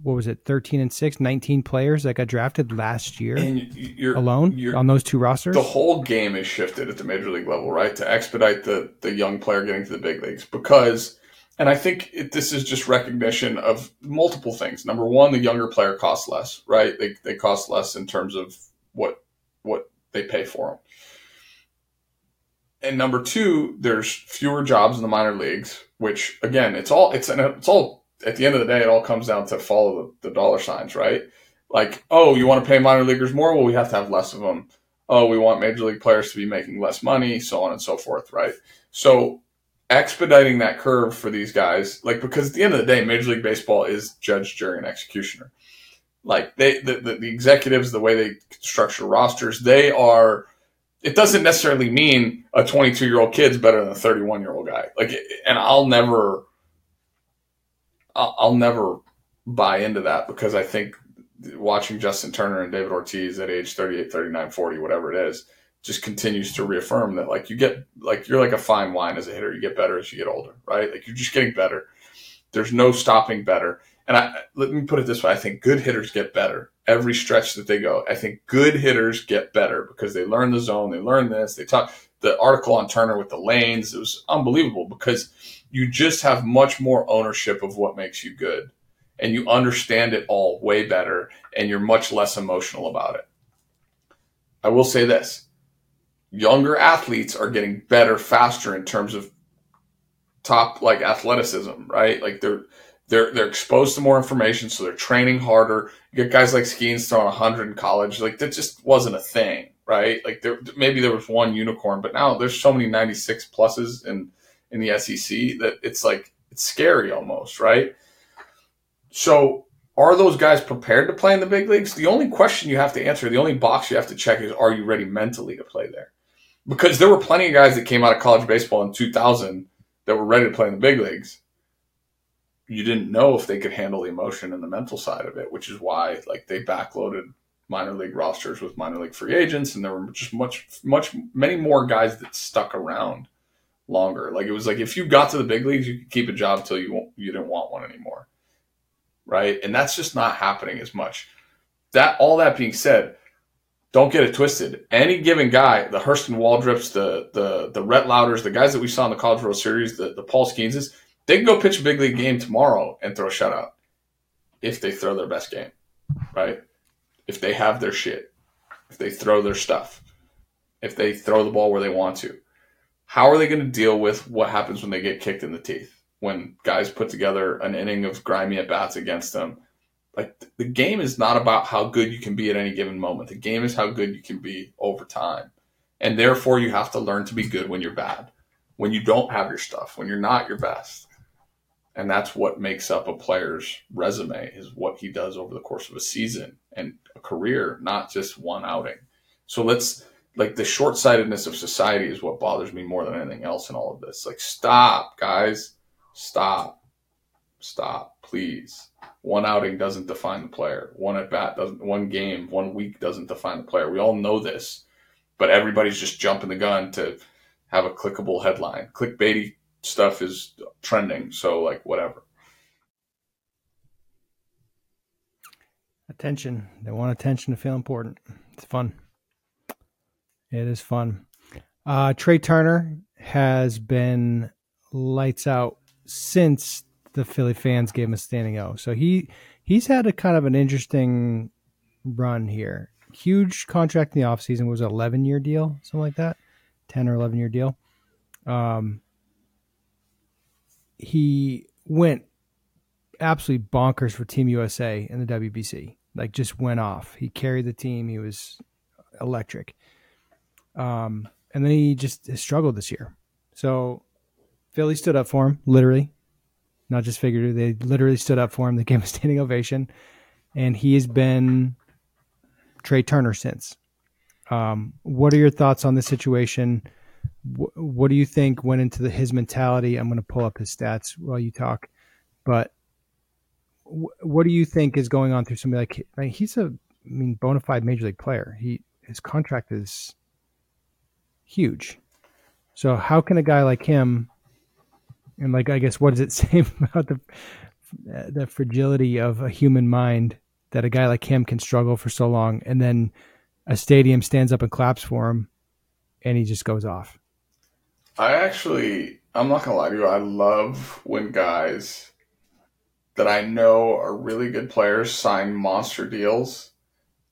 what was it 13 and 6 19 players that got drafted last year you're, alone you're, on those two rosters? The whole game is shifted at the major league level right? To expedite the the young player getting to the big leagues. Because and i think it, this is just recognition of multiple things. Number one the younger player costs less right? They, they cost less in terms of what what they pay for them and number two there's fewer jobs in the minor leagues which again it's all it's an, it's all at the end of the day, it all comes down to follow the, the dollar signs, right? Like, oh, you want to pay minor leaguers more? Well, we have to have less of them. Oh, we want major league players to be making less money, so on and so forth, right? So expediting that curve for these guys, like because at the end of the day, Major League Baseball is judge, jury, and executioner. Like they, the, the, the executives, the way they structure rosters, they are. It doesn't necessarily mean a 22 year old kid's better than a 31 year old guy. Like, and I'll never I'll, never buy into that because I think watching Justin Turner and David Ortiz at age 38, 39, 40, whatever it is, just continues to reaffirm that like you get like you're like a fine wine as a hitter. You get better as you get older, right? Like you're just getting better. There's no stopping better. And I let me put it this way: I think good hitters get better every stretch that they go. I think good hitters get better because they learn the zone, they learn this. They talk the article on Turner with the lanes. It was unbelievable because you just have much more ownership of what makes you good and you understand it all way better and you're much less emotional about it. I will say this younger athletes are getting better faster in terms of top like athleticism, right? Like they're they're they're exposed to more information, so they're training harder. You get guys like Skenes throwing 100 in college, like that just wasn't a thing, right? Like there maybe there was one unicorn, but now there's so many 96 pluses in in the SEC that it's like it's scary almost, right? So are those guys prepared to play in the big leagues? The only question you have to answer, the only box you have to check is are you ready mentally to play there? Because there were plenty of guys that came out of college baseball in 2000 that were ready to play in the big leagues. You didn't know if they could handle the emotion and the mental side of it, which is why like they backloaded minor league rosters with minor league free agents and there were just much much many more guys that stuck around longer. Like it was like if you got to the big leagues, you could keep a job till you you didn't want one anymore, right? And that's just not happening as much. That all that being said, don't get it twisted. Any given guy, the Hurston Waldreps, the the the Rhett Lowders, the guys that we saw in the College World Series, the the Paul Skeneses, they can go pitch a big league game tomorrow and throw a shutout if they throw their best game, right? If they have their shit, if they throw their stuff, if they throw the ball where they want to how are they going to deal with what happens when they get kicked in the teeth? When guys put together an inning of grimy at bats against them, like the game is not about how good you can be at any given moment. The game is how good you can be over time. And therefore you have to learn to be good when you're bad. When you don't have your stuff, when you're not your best. And that's what makes up a player's resume is what he does over the course of a season and a career, not just one outing. So let's like the short-sightedness of society is what bothers me more than anything else in all of this. Like stop, guys. Stop. Stop, please. One outing doesn't define the player. One at bat doesn't one game, one week doesn't define the player. We all know this. But everybody's just jumping the gun to have a clickable headline. Clickbaity stuff is trending, so like whatever. Attention. They want attention to feel important. It's fun. It is fun. Uh, Trea Turner has been lights out since the Philly fans gave him a standing O. So he he's had a kind of an interesting run here. Huge contract in the offseason was an 11 year deal, something like that, 10 or 11 year deal. Um, he went absolutely bonkers for Team USA in the WBC. Like just went off. He carried the team. He was electric. Um, and then he just struggled this year. So Philly stood up for him, literally, not just figuratively. They literally stood up for him. They gave him a standing ovation, and he has been Trea Turner since. Um, what are your thoughts on this situation? What, do you think went into the, his mentality? I'm going to pull up his stats while you talk, but what do you think is going on through somebody like I mean, he's a I mean bona fide major league player. He his contract is huge. So how can a guy like him and like I guess what does it say about the the fragility of a human mind that a guy like him can struggle for so long and then a stadium stands up and claps for him and he just goes off. I actually I'm not gonna lie to you, I love when guys that I know are really good players sign monster deals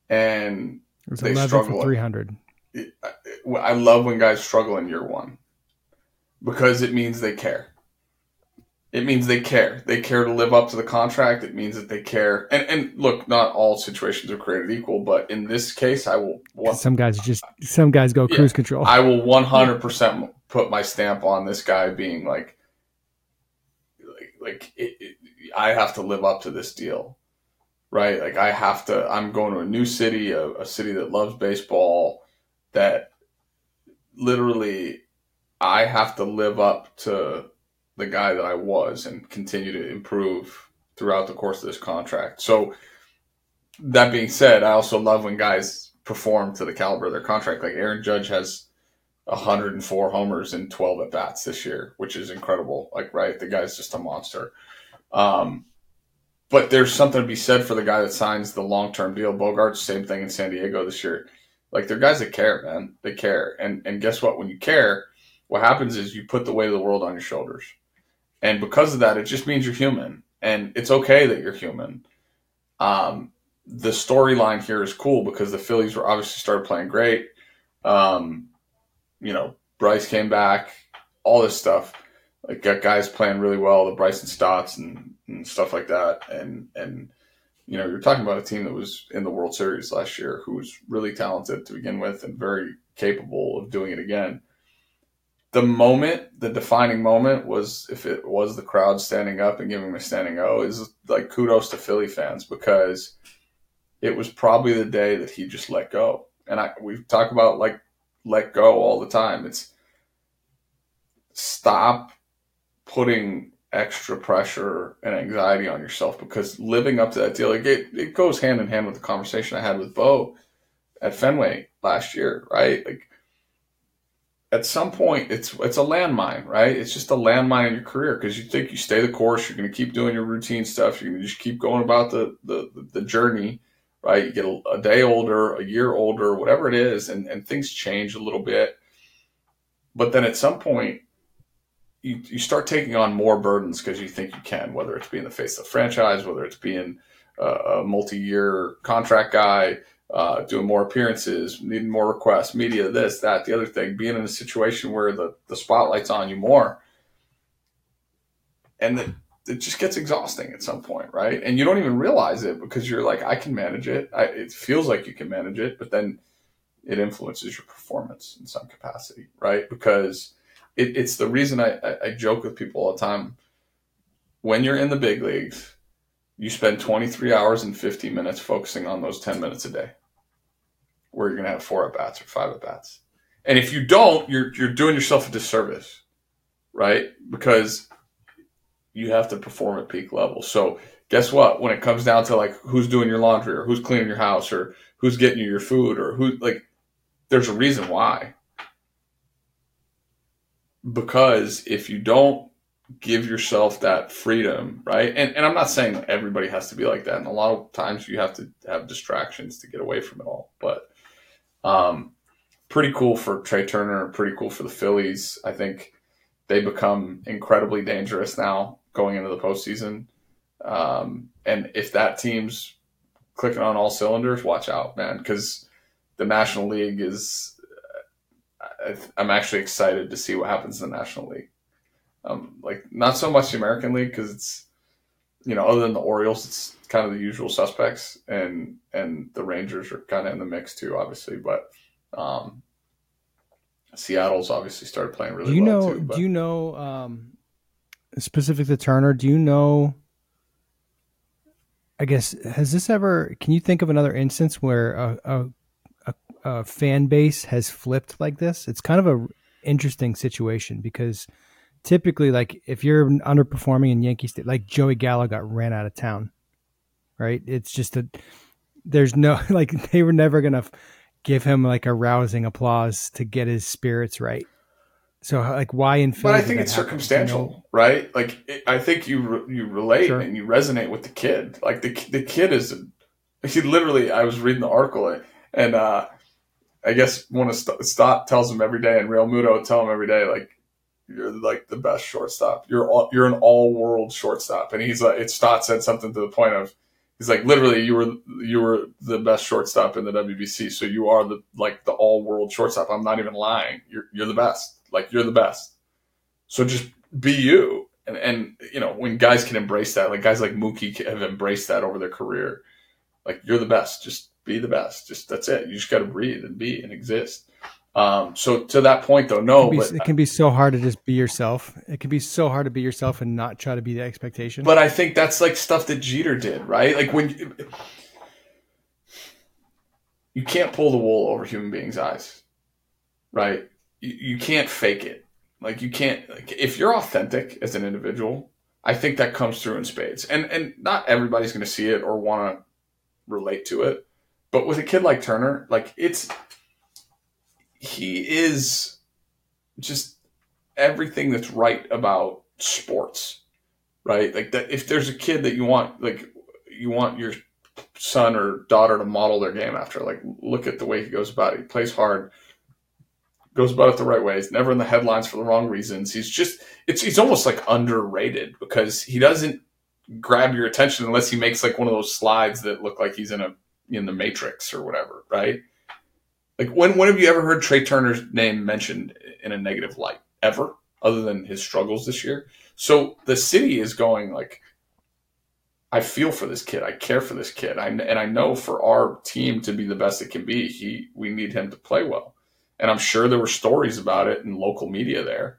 and they struggle. For 300. I love when guys struggle in year one because it means they care. It means they care. They care to live up to the contract. It means that they care. And and look, not all situations are created equal, but in this case, I will. some guys just some guys go cruise control. I will one hundred percent put my stamp on this guy being like, like, like it, it, I have to live up to this deal, right? Like I have to. I'm going to a new city, a, a city that loves baseball, that literally I have to live up to the guy that I was and continue to improve throughout the course of this contract. So that being said, I also love when guys perform to the caliber of their contract. Like Aaron Judge has 104 homers and 12 at bats this year, which is incredible. Like, right, the guy's just a monster. Um, but there's something to be said for the guy that signs the long term deal. Bogaerts, same thing in San Diego this year. Like they're guys that care, man. They care. And and guess what? When you care, what happens is you put the weight of the world on your shoulders. And because of that, it just means you're human. And it's okay that you're human. Um, the storyline here is cool because the Phillies were obviously started playing great. Um, you know, Bryce came back, all this stuff. Like got guys playing really well, the Bryson Stotts and, and stuff like that. And and you know, you're talking about a team that was in the World Series last year who was really talented to begin with and very capable of doing it again the moment, the defining moment was if it was the crowd standing up and giving him a standing O is like kudos to Philly fans because it was probably the day that he just let go. And I we talk about like let go all the time. It's stop putting extra pressure and anxiety on yourself because living up to that deal, like it, it goes hand in hand with the conversation I had with Bo at Fenway last year, right? Like at some point it's it's a landmine, right? It's just a landmine in your career because you think you stay the course, you're going to keep doing your routine stuff, you're to just keep going about the the, the journey, right? You get a, a, day older, a year older, whatever it is, and, and things change a little bit. But then at some point, you, you start taking on more burdens because you think you can, whether it's being the face of the franchise, whether it's being a, multi-year contract guy, uh, doing more appearances, needing more requests, media, this, that, the other thing, being in a situation where the, the spotlight's on you more. And it just gets exhausting at some point, right? And you don't even realize it because you're like, I can manage it. I, it feels like you can manage it, but then it influences your performance in some capacity, right? Because it, it's the reason I, I, I joke with people all the time. When you're in the big leagues, you spend 23 hours and 50 minutes focusing on those 10 minutes a day, where you're going to have four at bats or five at bats. And if you don't, you're you're doing yourself a disservice, right? Because you have to perform at peak level. So guess what? When it comes down to like who's doing your laundry or who's cleaning your house or who's getting you your food or who like there's a reason why. Because if you don't give yourself that freedom, right? And and I'm not saying everybody has to be like that. And a lot of times you have to have distractions to get away from it all. But um pretty cool for Trea Turner, pretty cool for the Phillies. I think they become incredibly dangerous now going into the postseason. Um, and if that team's clicking on all cylinders, watch out, man, because the National League is. I'm actually excited to see what happens in the National League. Um, like not so much the American League because it's, you know, other than the Orioles, it's kind of the usual suspects, and and the Rangers are kind of in the mix too, obviously. But um, Seattle's obviously started playing really. Do you well know? Too, do you know? Um, specific to Turner, do you know? I guess has this ever? Can you think of another instance where a, a, a, a fan base has flipped like this? It's kind of a interesting situation because typically, like if you're underperforming in Yankee State, like Joey Gallo got ran out of town, right? It's just a there's no like they were never gonna give him like a rousing applause to get his spirits right. So like why in Philly? But I think it's happen? circumstantial, You know? right? Like it, I think you re- you relate Sure. and you resonate with the kid. Like the the kid is he literally. I was reading the article and uh, I guess one of St- Stott tells him every day, and Realmuto tell him every day, like you're like the best shortstop. You're all, you're an all world shortstop, and he's like it. Stott said something to the point of he's like literally you were you were the best shortstop in the WBC, so you are the like the all world shortstop. I'm not even lying. You're you're the best. Like you're the best. So just be you. And, and you know when guys can embrace that, like guys like Mookie have embraced that over their career. Like you're the best. Just be the best. Just that's it. You just got to breathe and be and exist. Um, so to that point, though, It no, can, be, but it can be so hard to just be yourself. It can be so hard to be yourself and not try to be the expectation. But I think that's like stuff that Jeter did, right? Like when you, you can't pull the wool over human beings' eyes, right? You, you can't fake it. Like you can't. Like, if you're authentic as an individual, I think that comes through in spades. And and not everybody's going to see it or want to relate to it. But with a kid like Turner, like it's he is just everything that's right about sports right? Like that if there's a kid that you want like you want your son or daughter to model their game after, like look at the way he goes about it. He plays hard, goes about it the right way. He's never in the headlines for the wrong reasons. He's just it's he's almost like underrated because he doesn't grab your attention unless he makes like one of those slides that look like he's in a in the Matrix or whatever, right? Like when when have you ever heard Trea Turner's name mentioned in a negative light ever, other than his struggles this year? So the city is going like, I feel for this kid. I care for this kid. I, and I know for our team to be the best it can be, he we need him to play well. And I'm sure there were stories about it in local media there,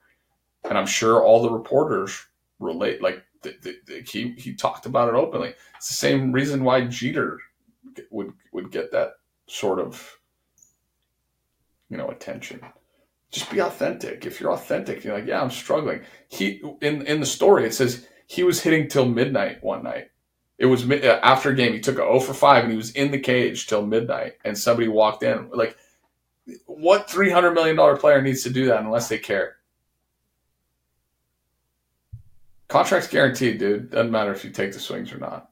and I'm sure all the reporters relate. Like th- th- th- he he talked about it openly. It's the same reason why Jeter would would get that sort of you know attention just be authentic. If you're authentic, you're like, yeah, I'm struggling. He in in the story it says he was hitting till midnight one night. It was mi- uh, after a game. He took a 0 for 5 and he was in the cage till midnight. And somebody walked in. Like, what $300 million player needs to do that unless they care? Contract's guaranteed, dude. Doesn't matter if you take the swings or not.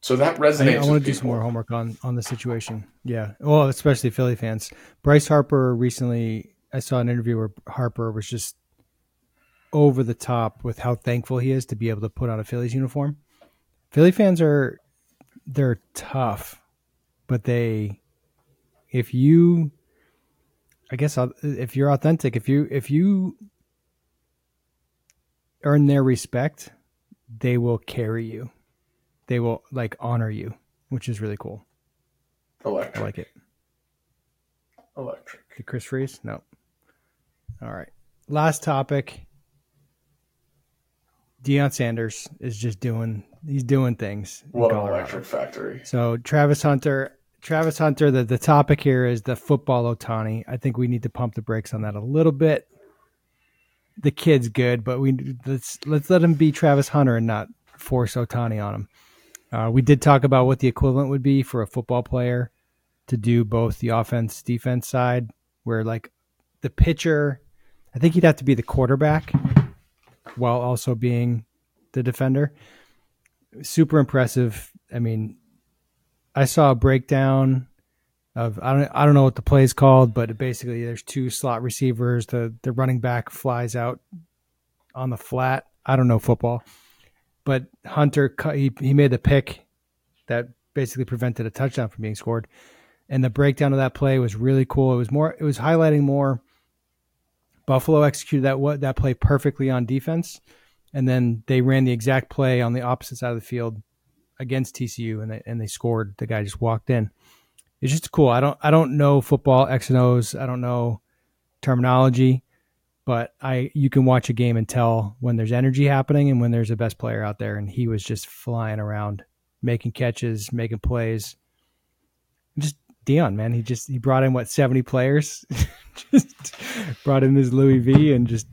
So that resonates. I, I want to do some more homework on on the situation. Yeah, well, especially Philly fans. Bryce Harper recently, I saw an interview where Harper was just over the top with how thankful he is to be able to put on a Phillies uniform. Philly fans are they're tough. but they, if you, I guess if you're authentic, if you if you earn their respect, they will carry you. They will like honor you, which is really cool. Electric. I like it. Electric. Did Chris freeze? No. All right. Last topic. Deion Sanders is just doing he's doing things. What an electric factory. So Travis Hunter, Travis Hunter. The the topic here is the football Ohtani. I think we need to pump the brakes on that a little bit. The kid's good, but we let's let's let him be Travis Hunter and not force Ohtani on him. Uh, we did talk about what the equivalent would be for a football player to do both the offense defense side, where like the pitcher, I think he'd have to be the quarterback while also being the defender. Super impressive. I mean, I saw a breakdown of I don't I don't know what the play is called, but basically there's two slot receivers. The the running back flies out on the flat. I don't know football, but Hunter he he made the pick that basically prevented a touchdown from being scored. And the breakdown of that play was really cool. It was more it was highlighting more Buffalo executed that what that play perfectly on defense, and then they ran the exact play on the opposite side of the field against TCU, and they and they scored. The guy just walked in. It's just cool. I don't I don't know football X and O's. I don't know terminology, but I you can watch a game and tell when there's energy happening and when there's a best player out there. And he was just flying around, making catches, making plays. Just Deion, man. He just he brought in what seventy players, just brought in his Louis V and just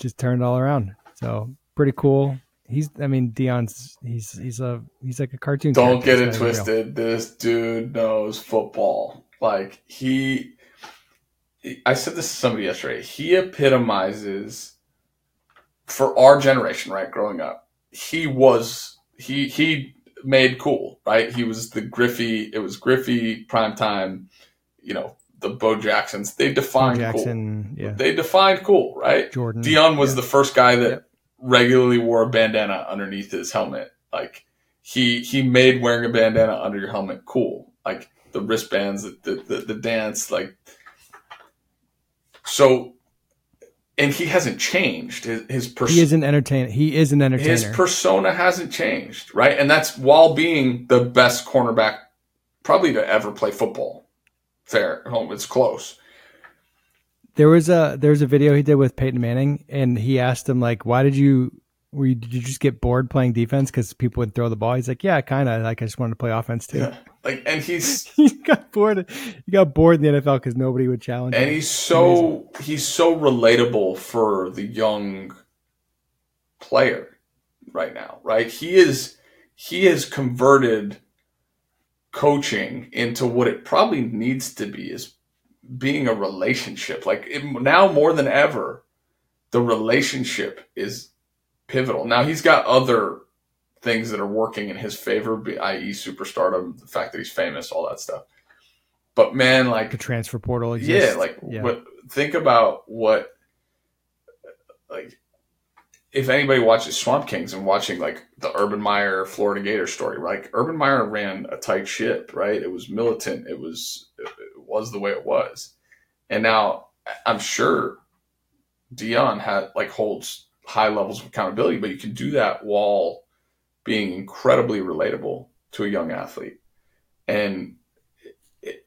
just turned it all around. So pretty cool. He's I mean Deion's he's he's a he's like a cartoon. Don't get it twisted. This dude knows football. Like he, I said this to somebody yesterday. He epitomizes for our generation, right? Growing up, he was he he made cool, right? He was the Griffey. It was Griffey prime time. You know the Bo Jacksons. They defined cool. Yeah, They defined cool, right? Jordan. Deion was yeah. the first guy that Yep. regularly wore a bandana underneath his helmet. Like he he made wearing a bandana under your helmet cool. Like the wristbands, the the, the, the dance, like so. And he hasn't changed. His his, pers- he is an entertainer. He is an entertainer. his persona hasn't changed, right? And that's while being the best cornerback probably to ever play football. Fair home, it's close. there was a there was a video he did with Peyton Manning, and he asked him like, "Why did you? Were you, did you just get bored playing defense because people would throw the ball?" He's like, "Yeah, kind of. Like I just wanted to play offense too." Yeah. Like, and he's he got bored. He got bored in the NFL because nobody would challenge and him. he's so he's so relatable for the young player right now right he is he has converted coaching into what it probably needs to be is being a relationship like it, now more than ever the relationship is pivotal now he's got other things that are working in his favor be- i.e superstardom the fact that he's famous all that stuff but man like the transfer portal exists. yeah, like yeah. what think about what like if anybody watches Swamp Kings and watching like the Urban Meyer Florida Gator story, right? Like, Urban Meyer ran a tight ship, right? It was militant. It was it was the way it was. And now I'm sure Deion had like holds high levels of accountability, but you can do that while being incredibly relatable to a young athlete. And it,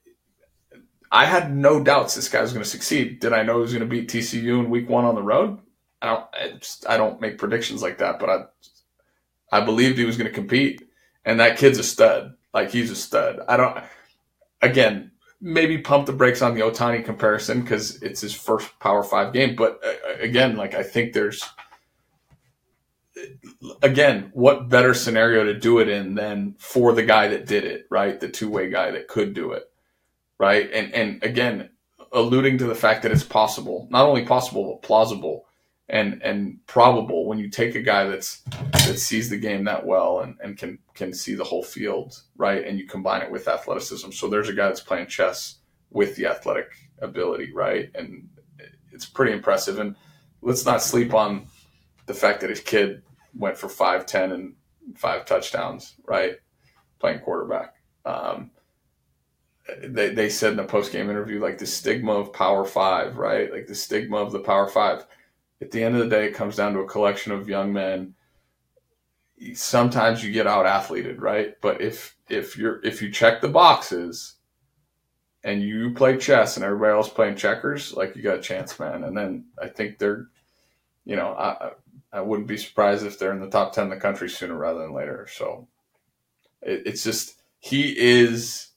I had no doubts this guy was going to succeed. Did I know he was going to beat TCU in week one on the road? I don't. I, just, I don't make predictions like that, but I, I believed he was going to compete, and that kid's a stud. Like he's a stud. I don't. Again, maybe pump the brakes on the Ohtani comparison because it's his first Power Five game. But uh, again, like I think there's, again, what better scenario to do it in than for the guy that did it, right? The two way guy that could do it, right? And and again, alluding to the fact that it's possible, not only possible but plausible and and probable when you take a guy that's that sees the game that well and, and can can see the whole field right and you combine it with athleticism so there's a guy that's playing chess with the athletic ability right and it's pretty impressive and let's not sleep on the fact that his kid went for 5 10 and five touchdowns right playing quarterback um, they, they said in a post game interview, like the stigma of Power Five, right? Like the stigma of the Power Five. At the end of the day, it comes down to a collection of young men. Sometimes you get out athleted, right? But if if you're if you check the boxes and you play chess and everybody else playing checkers, like you got a chance, man. And then I think they're, you know, I I wouldn't be surprised if they're in the top ten in the country sooner rather than later. So it, it's just he is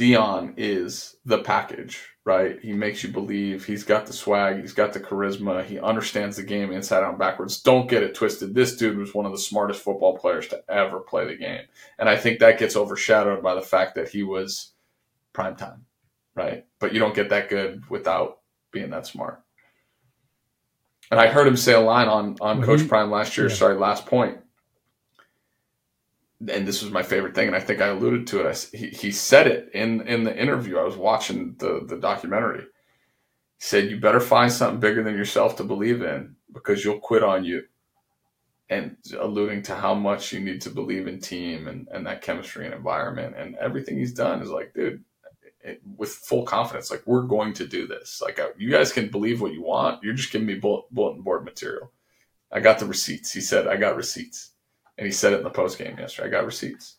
Deion is the package, right? He makes you believe he's got the swag, he's got the charisma, he understands the game inside out and backwards. Don't get it twisted. This dude was one of the smartest football players to ever play the game. And I think that gets overshadowed by the fact that he was prime time, right? But you don't get that good without being that smart. And I heard him say a line on on Coach he, Prime last year, yeah. sorry, last point. and this was my favorite thing, and I think I alluded to it. I, he, he said it in in the interview. I was watching the the documentary. He said, "You better find something bigger than yourself to believe in, because you'll quit on you." And alluding to how much you need to believe in team and, and that chemistry and environment and everything he's done is like, dude, with full confidence, like we're going to do this. Like uh, you guys can believe what you want. You're just giving me bullet, bulletin board material. I got the receipts. He said, I got receipts and he said it in the post game yesterday. I got receipts.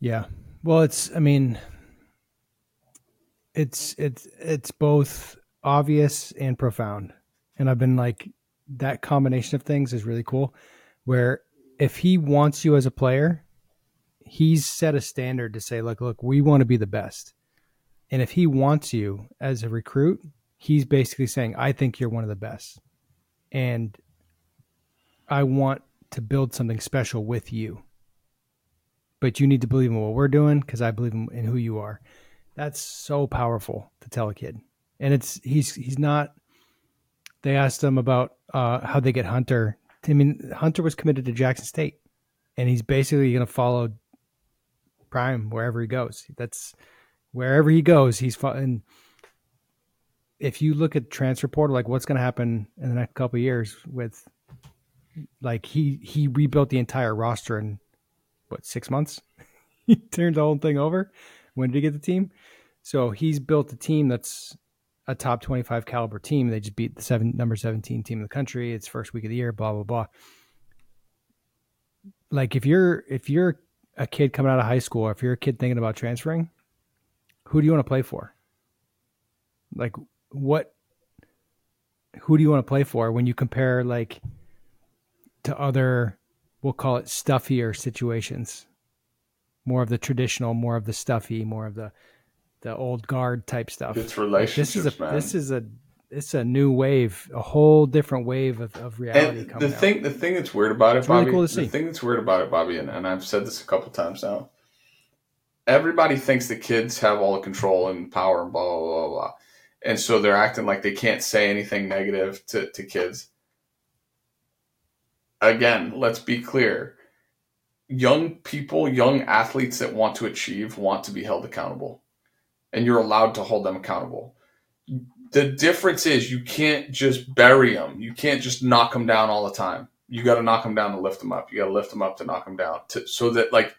Yeah. Well, it's. I mean, it's it's it's both obvious and profound, and I've been like that combination of things is really cool. Where if he wants you as a player, he's set a standard to say, look, look, we want to be the best. And if he wants you as a recruit, he's basically saying, I think you're one of the best. And I want to build something special with you. But you need to believe in what we're doing because I believe in, who you are. That's so powerful to tell a kid. And it's he's he's not. They asked him about uh, how they get Hunter. I mean, Hunter was committed to Jackson State, and he's basically going to follow Prime wherever he goes. That's wherever he goes, he's and if you look at transfer portal, like what's going to happen in the next couple years with like he he rebuilt the entire roster in what six months. he turned the whole thing over. When did he get the team? So he's built a team that's a top twenty five caliber team. They just beat the seven number seventeen team in the country. It's first week of the year. Blah blah blah. Like if you're if you're a kid coming out of high school, or if you're a kid thinking about transferring, who do you want to play for? Like what? Who do you want to play for when you compare like? to other, we'll call it stuffier situations. More of the traditional, more of the stuffy, more of the the old guard type stuff. It's relationships, this is a, man. This is a it's a new wave, a whole different wave of, of reality. And the thing, out. the thing that's weird about it, it's Bobby. Really cool the thing that's weird about it, Bobby, and, and I've said this a couple times now. Everybody thinks the kids have all the control and power and blah blah blah blah, and so they're acting like they can't say anything negative to, to kids again, let's be clear. Young people, young athletes that want to achieve want to be held accountable. And you're allowed to hold them accountable. The difference is you can't just bury them. You can't just knock them down all the time. You got to knock them down to lift them up. You got to lift them up to knock them down to, so that like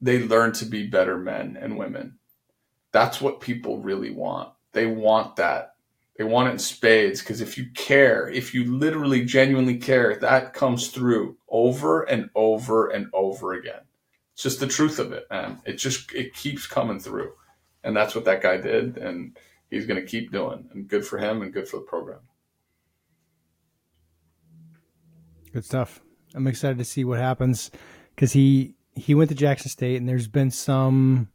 they learn to be better men and women. That's what people really want. They want that they want it in spades because if you care, if you literally genuinely care, that comes through over and over and over again. It's just the truth of it, man. It just it keeps coming through. And that's what that guy did and he's going to keep doing. And good for him and good for the program. Good stuff. I'm excited to see what happens cuz he he went to Jackson State and there's been some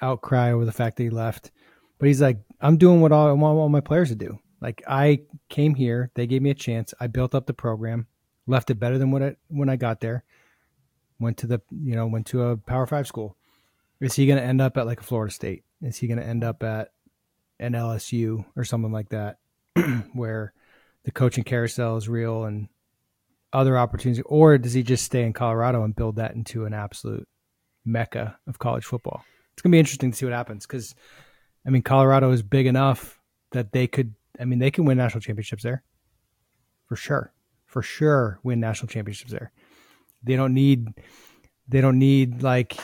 outcry over the fact that he left. But he's like, I'm doing what all, I want all my players to do. Like I came here, they gave me a chance. I built up the program, left it better than what when I got there. Went to the you know went to a Power Five school. Is he going to end up at like a Florida State? Is he going to end up at an LSU or something like that, where the coaching carousel is real and other opportunities, or does he just stay in Colorado and build that into an absolute mecca of college football? It's gonna be interesting to see what happens because I mean, Colorado is big enough that they could. I mean, they can win national championships there, for sure, for sure, win national championships there. They don't need, they don't need like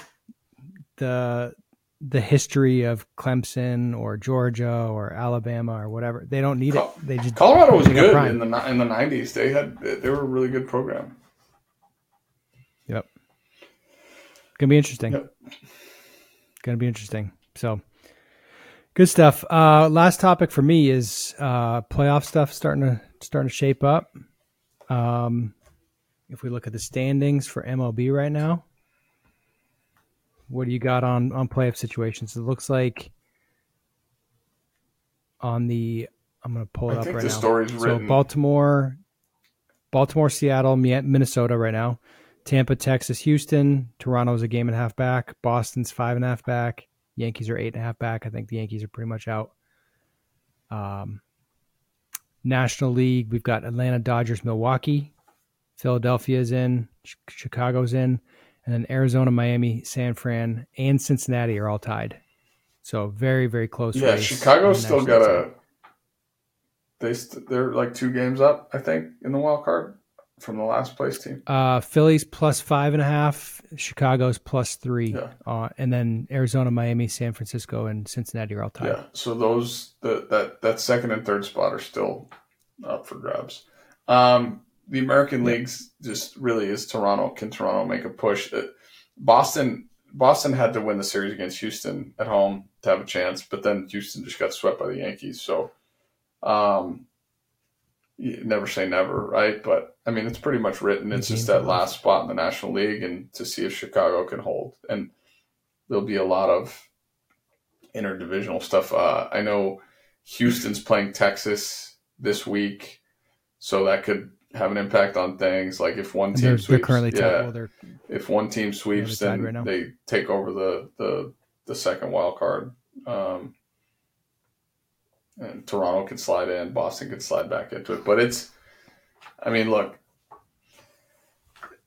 the the history of Clemson or Georgia or Alabama or whatever. They don't need Col- it. They just Colorado was good in the in the nineties. They had they were a really good program. Yep. Gonna be interesting. Yep. Gonna be interesting. So good stuff. Uh last topic for me is uh playoff stuff starting to starting to shape up. Um if we look at the standings for MLB right now, what do you got on on playoff situations? It looks like on the I'm gonna pull it I up right now. So written. Baltimore, Baltimore, Seattle, Minnesota right now. Tampa, Texas, Houston. Toronto's a game and a half back. Boston's five and a half back. Yankees are eight and a half back. I think the Yankees are pretty much out. Um, National League, we've got Atlanta, Dodgers, Milwaukee. Philadelphia's in. Ch- Chicago's in. And then Arizona, Miami, San Fran, and Cincinnati are all tied. So very, very close. yeah, Chicago's still got a. They st- they're like two games up, I think, in the wild card from the last place team. Uh, Phillies plus five and a half. Chicago's plus three. Yeah. Uh, and then Arizona, Miami, San Francisco, and Cincinnati are all tied. Yeah, so those the, that that second and third spot are still up for grabs. Um, the American leagues just really is Toronto. Can Toronto make a push? Uh, Boston Boston had to win the series against Houston at home to have a chance, but then Houston just got swept by the Yankees. So, um, never say never, right? But I mean, it's pretty much written. It's just that last spot in the National League, and to see if Chicago can hold. And there'll be a lot of interdivisional stuff. Uh, I know Houston's playing Texas this week, so that could have an impact on things. Like if one team they're, sweeps, they're currently tied. yeah, Well, if one team sweeps, then right they take over the the the second wild card. Um, and Toronto can slide in, Boston can slide back into it. But it's, I mean, look,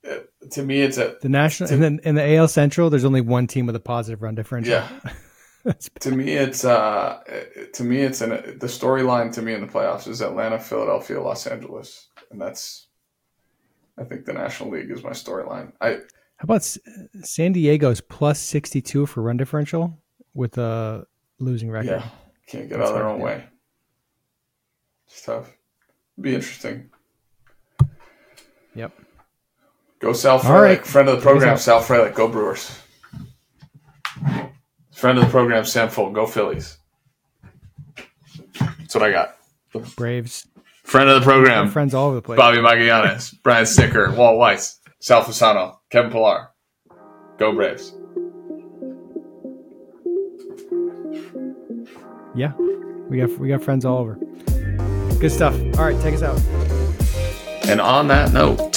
it, to me, it's a the national. And then in the AL Central, there's only one team with a positive run differential. yeah. To me, it's uh, to me, it's an the storyline to me in the playoffs is Atlanta, Philadelphia, Los Angeles, and that's. I think the National League is my storyline. I How about S- San Diego's plus 62 for run differential with a losing record? yeah can't get That's out of their own way. It's tough. Be interesting. Yep. Go Sal Frelick, right. friend of the program. Sal Frelick, go Brewers. Friend of the program, Sam Folk, go Phillies. That's what I got. Braves. Friend of the program, friends all over the place. Bobby Magallanes, Brian Snitker, Walt Weiss, Sal Fasano, Kevin Pillar. Go Braves. Yeah. We got we got friends all over. Good stuff. All right, take us out. And on that note,